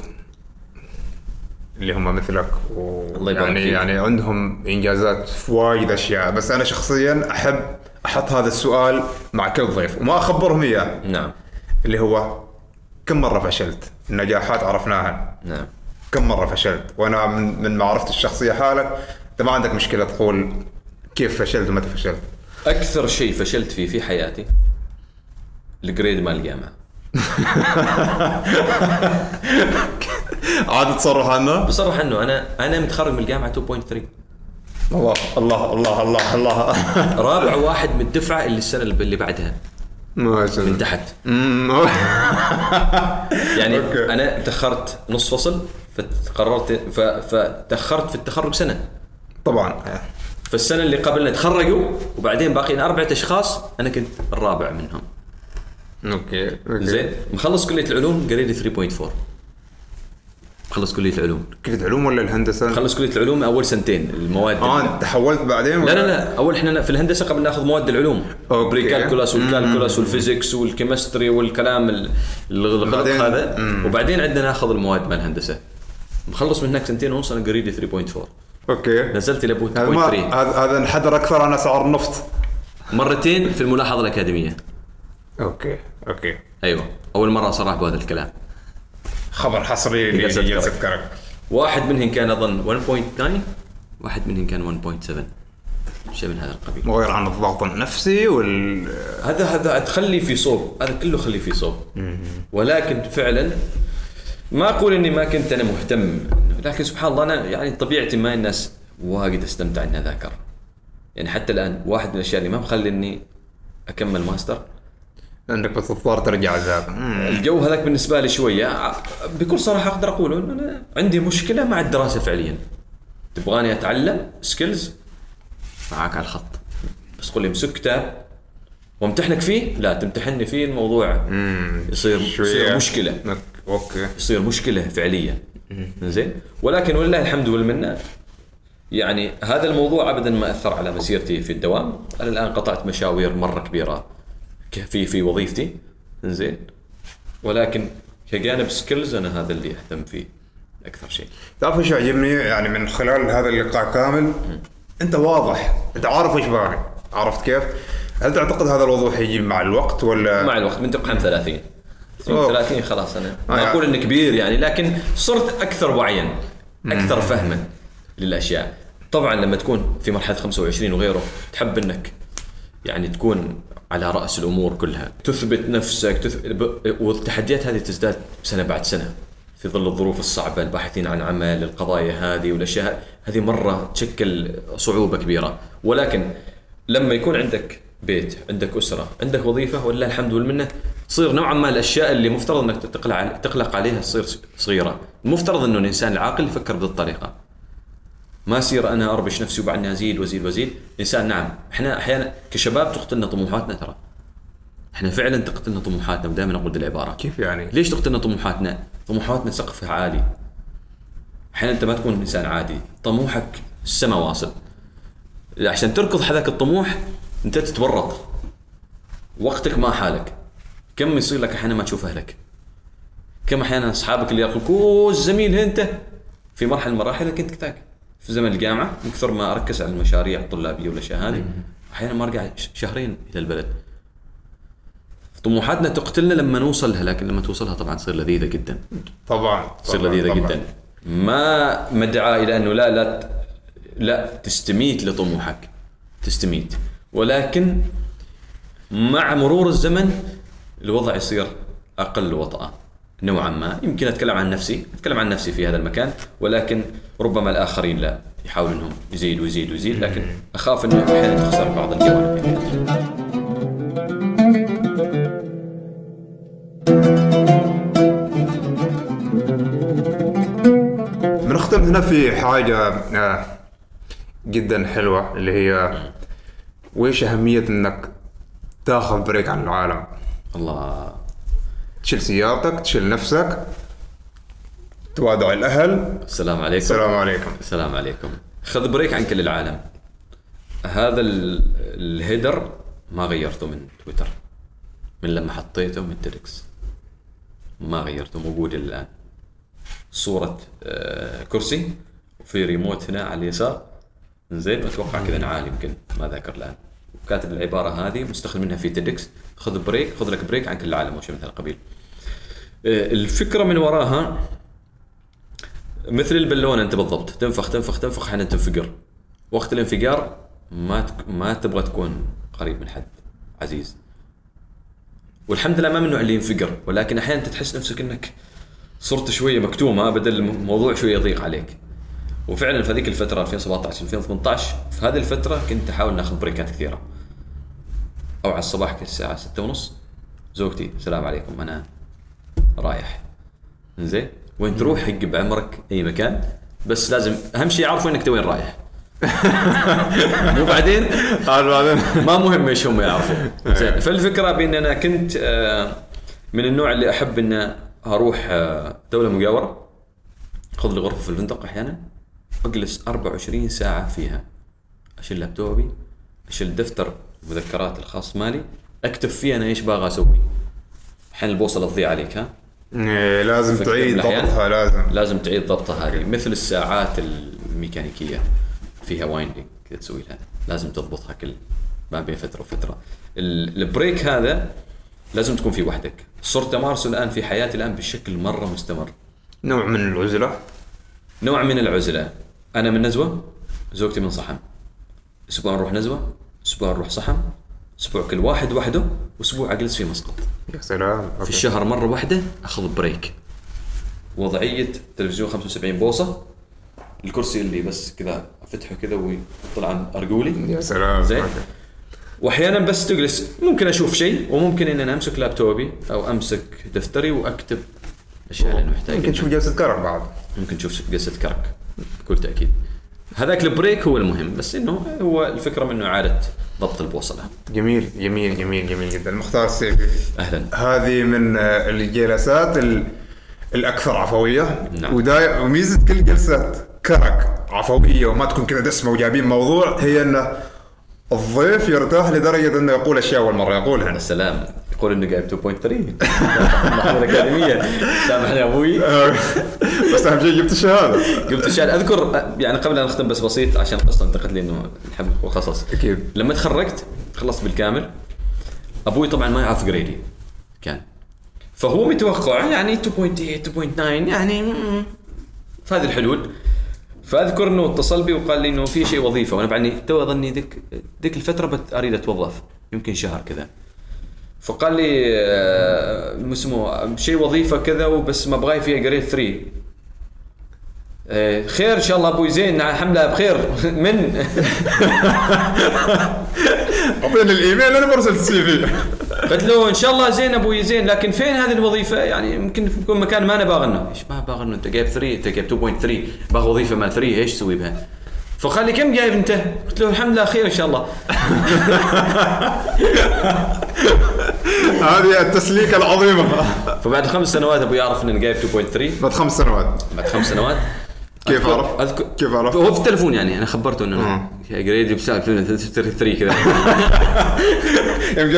اللي هم مثلك الله يبارك يعني فيك. يعني عندهم إنجازات في وايد أشياء بس أنا شخصيا أحب أحط هذا السؤال مع كل ضيف وما أخبرهم إياه نعم اللي هو كم مرة فشلت؟ النجاحات عرفناها نعم كم مرة فشلت؟ وأنا من, من معرفتي الشخصية حالك أنت ما عندك مشكلة تقول كيف فشلت ومتى فشلت. أكثر شيء فشلت فيه في حياتي ال grade مال الجامعة [LAUGHS] عاد تصرح عنه؟ بصرح انه أنا أنا متخرج من الجامعة 2.3 الله الله الله الله الله. رابع واحد من الدفعة اللي السنة اللي بعدها. ما شاء من تحت. [LAUGHS] يعني okay. أنا تأخرت نص فصل فقررت فتأخرت في التخرج سنة. طبعا. فالسنة اللي قبلنا تخرجوا وبعدين باقيين أربعة أشخاص أنا كنت الرابع منهم. okay okay. زين. مخلص كلية العلوم grade 3.4 مخلص كلية العلوم. كلية علوم ولا الهندسة؟ مخلص كلية العلوم أول سنتين المواد. آه أنت تحولت بعدين لا لا لا. أول إحنا في الهندسة قبل ناخذ مواد العلوم. okay. pre-calculus وال calculus وال physics وال chemistry والكلام ال- الغلط بعدين- هذا. مم. وبعدين عندنا ناخذ المواد مال الهندسة. مخلص من هناك سنتين ونص أنا grade ي 3.4 okay. نزلت إلى هذا ما 2.3 هذا هذا انحدر أكثر عن اسعار النفط. مرتين في الملاحظة الأكاديمية. okay okay. أيوه. أول مرة أصرح بهذا الكلام. خبر حصري لجلسه كرك. كرك واحد منهم كان أظن 1.9 واحد منهم كان 1.7 شيء من هذا القبيل. مغير عن الضغط النفسي وال هذا هذا تخلي في صوب. هذا كله خلي في صوب. ولكن فعلا ما أقول إني ما كنت أنا مهتم. لكن سبحان الله أنا يعني طبيعتي ما الناس واجد أستمتع إني أذاكر. يعني حتى الآن واحد من الأشياء اللي ما مخليني أكمل ماستر انك بتضطر ترجع ذاك الجو هذاك بالنسبة لي شوية. بكل صراحة أقدر أقول إنه أنا عندي مشكلة مع الدراسة فعليا. تبغاني أتعلم skills معاك على الخط. بس قول لي امسك كتاب. وامتحنك فيه؟ لا تمتحني فيه الموضوع يصير يصير مشكلة. okay. يصير مشكلة فعليا. زين؟ ولكن ولله الحمد والمنة. يعني هذا الموضوع ابدا ما أثر على مسيرتي في الدوام. أنا الآن قطعت مشاوير مرة كبيرة. في في وظيفتي. زين ولكن كجانب skills أنا هذا اللي أهتم فيه أكثر شيء. تعرف إيش يعجبني؟ يعني من خلال هذا اللقاء كامل أنت واضح. أنت عارف إيش باغي عرفت كيف؟ هل تعتقد هذا الوضوح يجي مع الوقت ولا؟ مع الوقت من تقحم 30 من أوه. 30 خلاص أنا. آه، ما يعني. أقول انه كبير يعني لكن صرت أكثر وعيا أكثر فهما للأشياء. طبعا لما تكون في مرحلة 25 وغيره تحب إنك يعني تكون على رأس الأمور كلها. تثبت نفسك تث... ب- والتحديات هذه تزداد سنة بعد سنة. في ظل الظروف الصعبة الباحثين عن عمل القضايا هذه والأشياء هذه مرة تشكل صعوبة كبيرة. ولكن لما يكون عندك بيت عندك أسرة عندك وظيفة ولله الحمد والمنة تصير نوعا ما الأشياء اللي مفترض إنك تقلق عليها تصير صغيرة. المفترض إنه الإنسان العاقل يفكر بهذه الطريقة. ما اصير أنا أربش نفسي وبعدني أزيد وأزيد وأزيد. الانسان نعم. إحنا أحيانا كشباب تقتلنا طموحاتنا ترى. إحنا فعلا تقتلنا طموحاتنا ودائما أقول العبارة. كيف يعني؟ ليش تقتلنا طموحاتنا؟ طموحاتنا سقفها عالي. أحيانا أنت ما تكون إنسان عادي. طموحك السما واصل. عشان تركض هذاك الطموح أنت تتورط. وقتك ما حالك. كم يصير لك أحيانا ما تشوف أهلك؟ كم أحيانا أصحابك اللي يقولك أوه الزميل أنت. في مرحلة من المراحل كنت كتاك في زمن الجامعة من كثر ما أركز على المشاريع الطلابية والاشياء هذه أحيانا ما أرجع شهرين إلى البلد. طموحاتنا تقتلنا لما نوصلها لكن لما توصلها طبعا تصير لذيذة جدا. طبعا تصير لذيذة طبعاً. جدا ما مدعى إلى أنه لا لا لا تستميت لطموحك. تستميت. ولكن مع مرور الزمن الوضع يصير أقل وطأة. نوعا ما. يمكن أتكلم عن نفسي أتكلم عن نفسي في هذا المكان ولكن ربما الآخرين لا. يحاول إنهم يزيد ويزيد ويزيد لكن أخاف إنه أحيانا تخسر بعض الجوانب. في. بنختم هنا في حاجة آه، جدا حلوة اللي هي وإيش أهمية إنك تاخذ بريك عن العالم؟ الله. تشيل سيارتك تشيل نفسك. توادع الأهل. السلام عليكم. السلام عليكم. السلام عليكم. خذ break عن كل العالم. هذا ال- ال header ما غيرته من تويتر. من لما حطيته من تيدكس. ما غيرته موجود الآن. صورة آه، كرسي وفي ريموت هنا على اليسار. زين أتوقع كذا نعال يمكن ما ذاكر الآن. كاتب العبارة هذه مستخدم منها في تيدكس. خذ break خذ لك break عن كل العالم أو شيء من هذا آه، الفكرة من وراها مثل البالونة أنت بالضبط. تنفخ تنفخ تنفخ أحيانا تنفجر. وقت الانفجار ما تك... ما تبغى تكون قريب من حد. عزيز. والحمد لله ما من النوع اللي ينفجر ولكن أحيانا تحس نفسك إنك صرت شوية مكتومة بدل الموضوع شوية يضيق عليك. وفعلا في هذيك الفترة 2017 2018 في هذه الفترة كنت أحاول ناخذ بريكات كثيرة. أو على الصباح كل الساعة 6 ونص. زوجتي السلام عليكم. أنا رايح. زين؟ وين تروح حق بعمرك أي مكان. بس لازم أهم شيء يعرفوا إنك وين رايح. مو بعدين؟ هذا بعدين. ما مهم إيش هم يعرفوا. زين فالفكرة بأن أنا كنت آه، من النوع اللي أحب أن أروح آه، دولة مجاورة. اخذ لي غرفة في الفندق أحيانا. أجلس 24 ساعة فيها. أشيل لابتوبي أشيل دفتر مذكرات الخاص مالي أكتب فيه أنا إيش باغى أسوي. الحين البوصلة تضيع عليك ها؟ إيه، لازم تعيد. ضبطها لازم. لازم تعيد ضبطها هذه مثل الساعات الميكانيكية. فيها winding كذا تسوي لها. لازم تضبطها كل ما بين فترة وفترة. ال- ال break هذا لازم تكون فيه وحدك. صرت أمارسه الآن في حياتي الآن بشكل مرة مستمر. نوع من العزلة؟ نوع من العزلة. أنا من نزوى زوجتي من صحم. أسبوع نروح نزوى أسبوع نروح صحم. أسبوع كل واحد وحده وأسبوع أجلس في مسقط. يا سلام. في okay. الشهر مرة واحدة أخذ break وضعية تلفزيون 75 بوصة الكرسي اللي بس كذا أفتحه كذا ويطلع عن أرجولي. يا سلام. زين. وأحيانا بس تجلس. ممكن أشوف شيء وممكن إن أنا أمسك لابتوبي أو أمسك دفتري وأكتب الاشياء اللي أنا محتاج يمكن تشوف جلسة كرك بعد ممكن تشوف جلسة كرك بكل تأكيد. هذاك ال break هو المهم بس إنه هو الفكرة منه إعادة ضبط البوصله جميل جميل جميل جميل جدا. مختار السيفي أهلا. هذه من آه، الجلسات ال- الأكثر عفوية. نعم. ودا وميزة كل جلسة كرك عفوية وما تكون كذا دسمه وجايبين موضوع هي إنه الضيف يرتاح لدرجة إنه يقول أشياء أول مرة يقولها. السلام يقول انه جايب 2.3 محمود الاكاديميه سامحني أبوي بس اهم شيء جبت الشهاده قلت الشعر اذكر يعني قبل أن نختم بس بسيط عشان القصة انتقلت لي انه نحب القصص أكيد. لما تخرجت خلصت بالكامل أبوي طبعا ما يعرف grade ي كان. فهو متوقع يعني 2.8 2.9 يعني في هذه الحدود. فأذكر إنه اتصل بي وقال لي إنه في شيء وظيفة. وأنا بعدني تو أظني ذيك ذيك الفترة أريد أتوظف. يمكن شهر كذا. فقال لي آه، اسمه شيء وظيفة كذا وبس ما باغين فيها grade 3 آه، خير إن شاء الله أبوي زين حمله بخير. [LAUGHS] من؟ [LAUGHS] اعطيني الإيميل أنا برسل ال CV. [LAUGHS] قلت له إن شاء الله زين أبوي زين لكن فين هذه الوظيفة؟ يعني يمكن يكون مكان ما أنا باغنه إيش ما باغنه أنت جايب 3 أنت جايب 2.3 باغى وظيفة مع 3 إيش تسوي بها؟ فقال لي كم جايب أنت؟ قلت له الحمد لله خير إن شاء الله. [LAUGHS] هذه التسليكه العظيمة. فبعد خمس سنوات أبوي يعرف اني جايب 2.3 بعد خمس سنوات. بعد خمس سنوات. [LAUGHS] كيف أذكر- عرف؟ اذكر كيف عرف؟ هو في التلفون يعني أنا خبرته إنه. أنا جريدي بسالب 3 كذا. [LAUGHS] يوم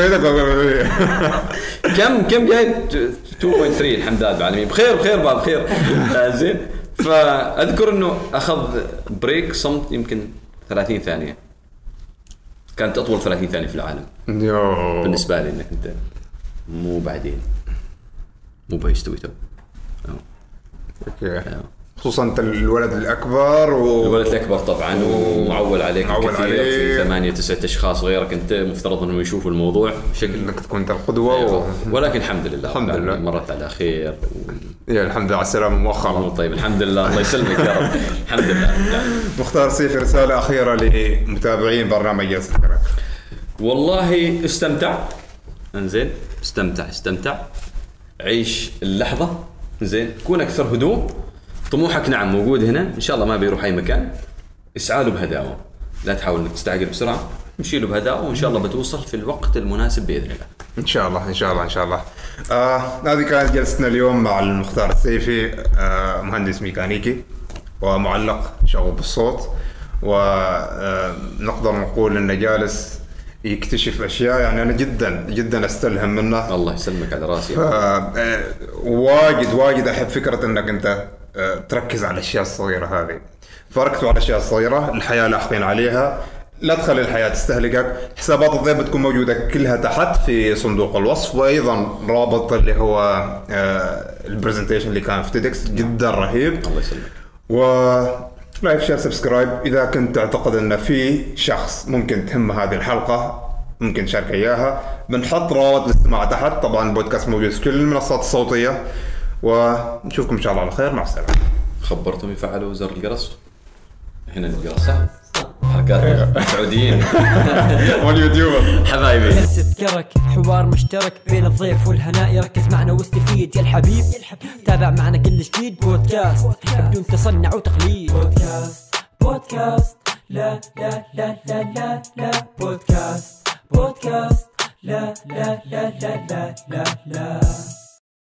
كم كم جايب؟ 2.3 الحمد لله العالمين. بخير بخير بابا بخير. آه، زين. فأذكر إنه أخذ break صمت يمكن 30 ثانية. كانت أطول 30 ثانية في العالم. بالنسبة لي إنك أنت مو بعدين. مو بيستوي تو. okay. خصوصا أنت الولد الأكبر و الولد الأكبر طبعا ومعول عليك معول الكثير عليه. في ثمانية تسعة أشخاص غيرك أنت مفترض انهم يشوفوا الموضوع بشكل إنك تكون أنت القدوة و... ولكن الحمد لله. الحمد لله. مرت على خير يا الحمد لله على السلامة مؤخرا. طيب. الحمد لله. الله يسلمك يا رب. الحمد لله. مختار سيف رسالة أخيرة لمتابعين برنامج كرك. والله استمتع. إنزين. استمتع استمتع. عيش اللحظة. زين كون أكثر هدوء. طموحك نعم موجود هنا. إن شاء الله ما بيروح أي مكان. اسعى له بهداوة. لا تحاول إنك تستعجل بسرعة. نشيله بهداوة وإن شاء الله بتوصل في الوقت المناسب بإذن الله. إن شاء الله إن شاء الله إن شاء الله. آه هذه كانت جلستنا اليوم مع المختار السيفي آه مهندس ميكانيكي ومعلق شغوف بالصوت. ونقدر نقول إنه جالس يكتشف أشياء. يعني أنا جدا جدا أستلهم منه. الله يسلمك على رأسي. آه، واجد واجد أحب فكرة إنك أنت آه، تركز على الأشياء الصغيرة هذه. فركزوا على الأشياء الصغيرة الحياة لاحقين عليها. لا تخلي الحياة تستهلكك. حسابات الضيف بتكون موجودة كلها تحت في صندوق الوصف. وأيضا رابط اللي هو آه، ال presentation اللي كان في تيدكس جدا رهيب. الله يسلمك. و like share subscribe إذا كنت تعتقد أن في شخص ممكن تهم هذه الحلقة ممكن تشارك إياها. بنحط رابط الاستماع تحت. طبعا البودكاست موجود في كل المنصات الصوتية. ونشوفكم ان شاء الله على خير مع السلامه خبرتهم يفعلوا زر الجرس هنا الجرس صح؟ حركات سعوديين واليوتيوبر حبايبي جلسة كرك حوار مشترك بين الضيف والهناء يركز معنا واستفيد يا الحبيب تابع معنا كل جديد بودكاست بدون تصنع وتقليد بودكاست بودكاست لا لا لا لا لا لا بودكاست بودكاست لا لا لا لا لا لا لا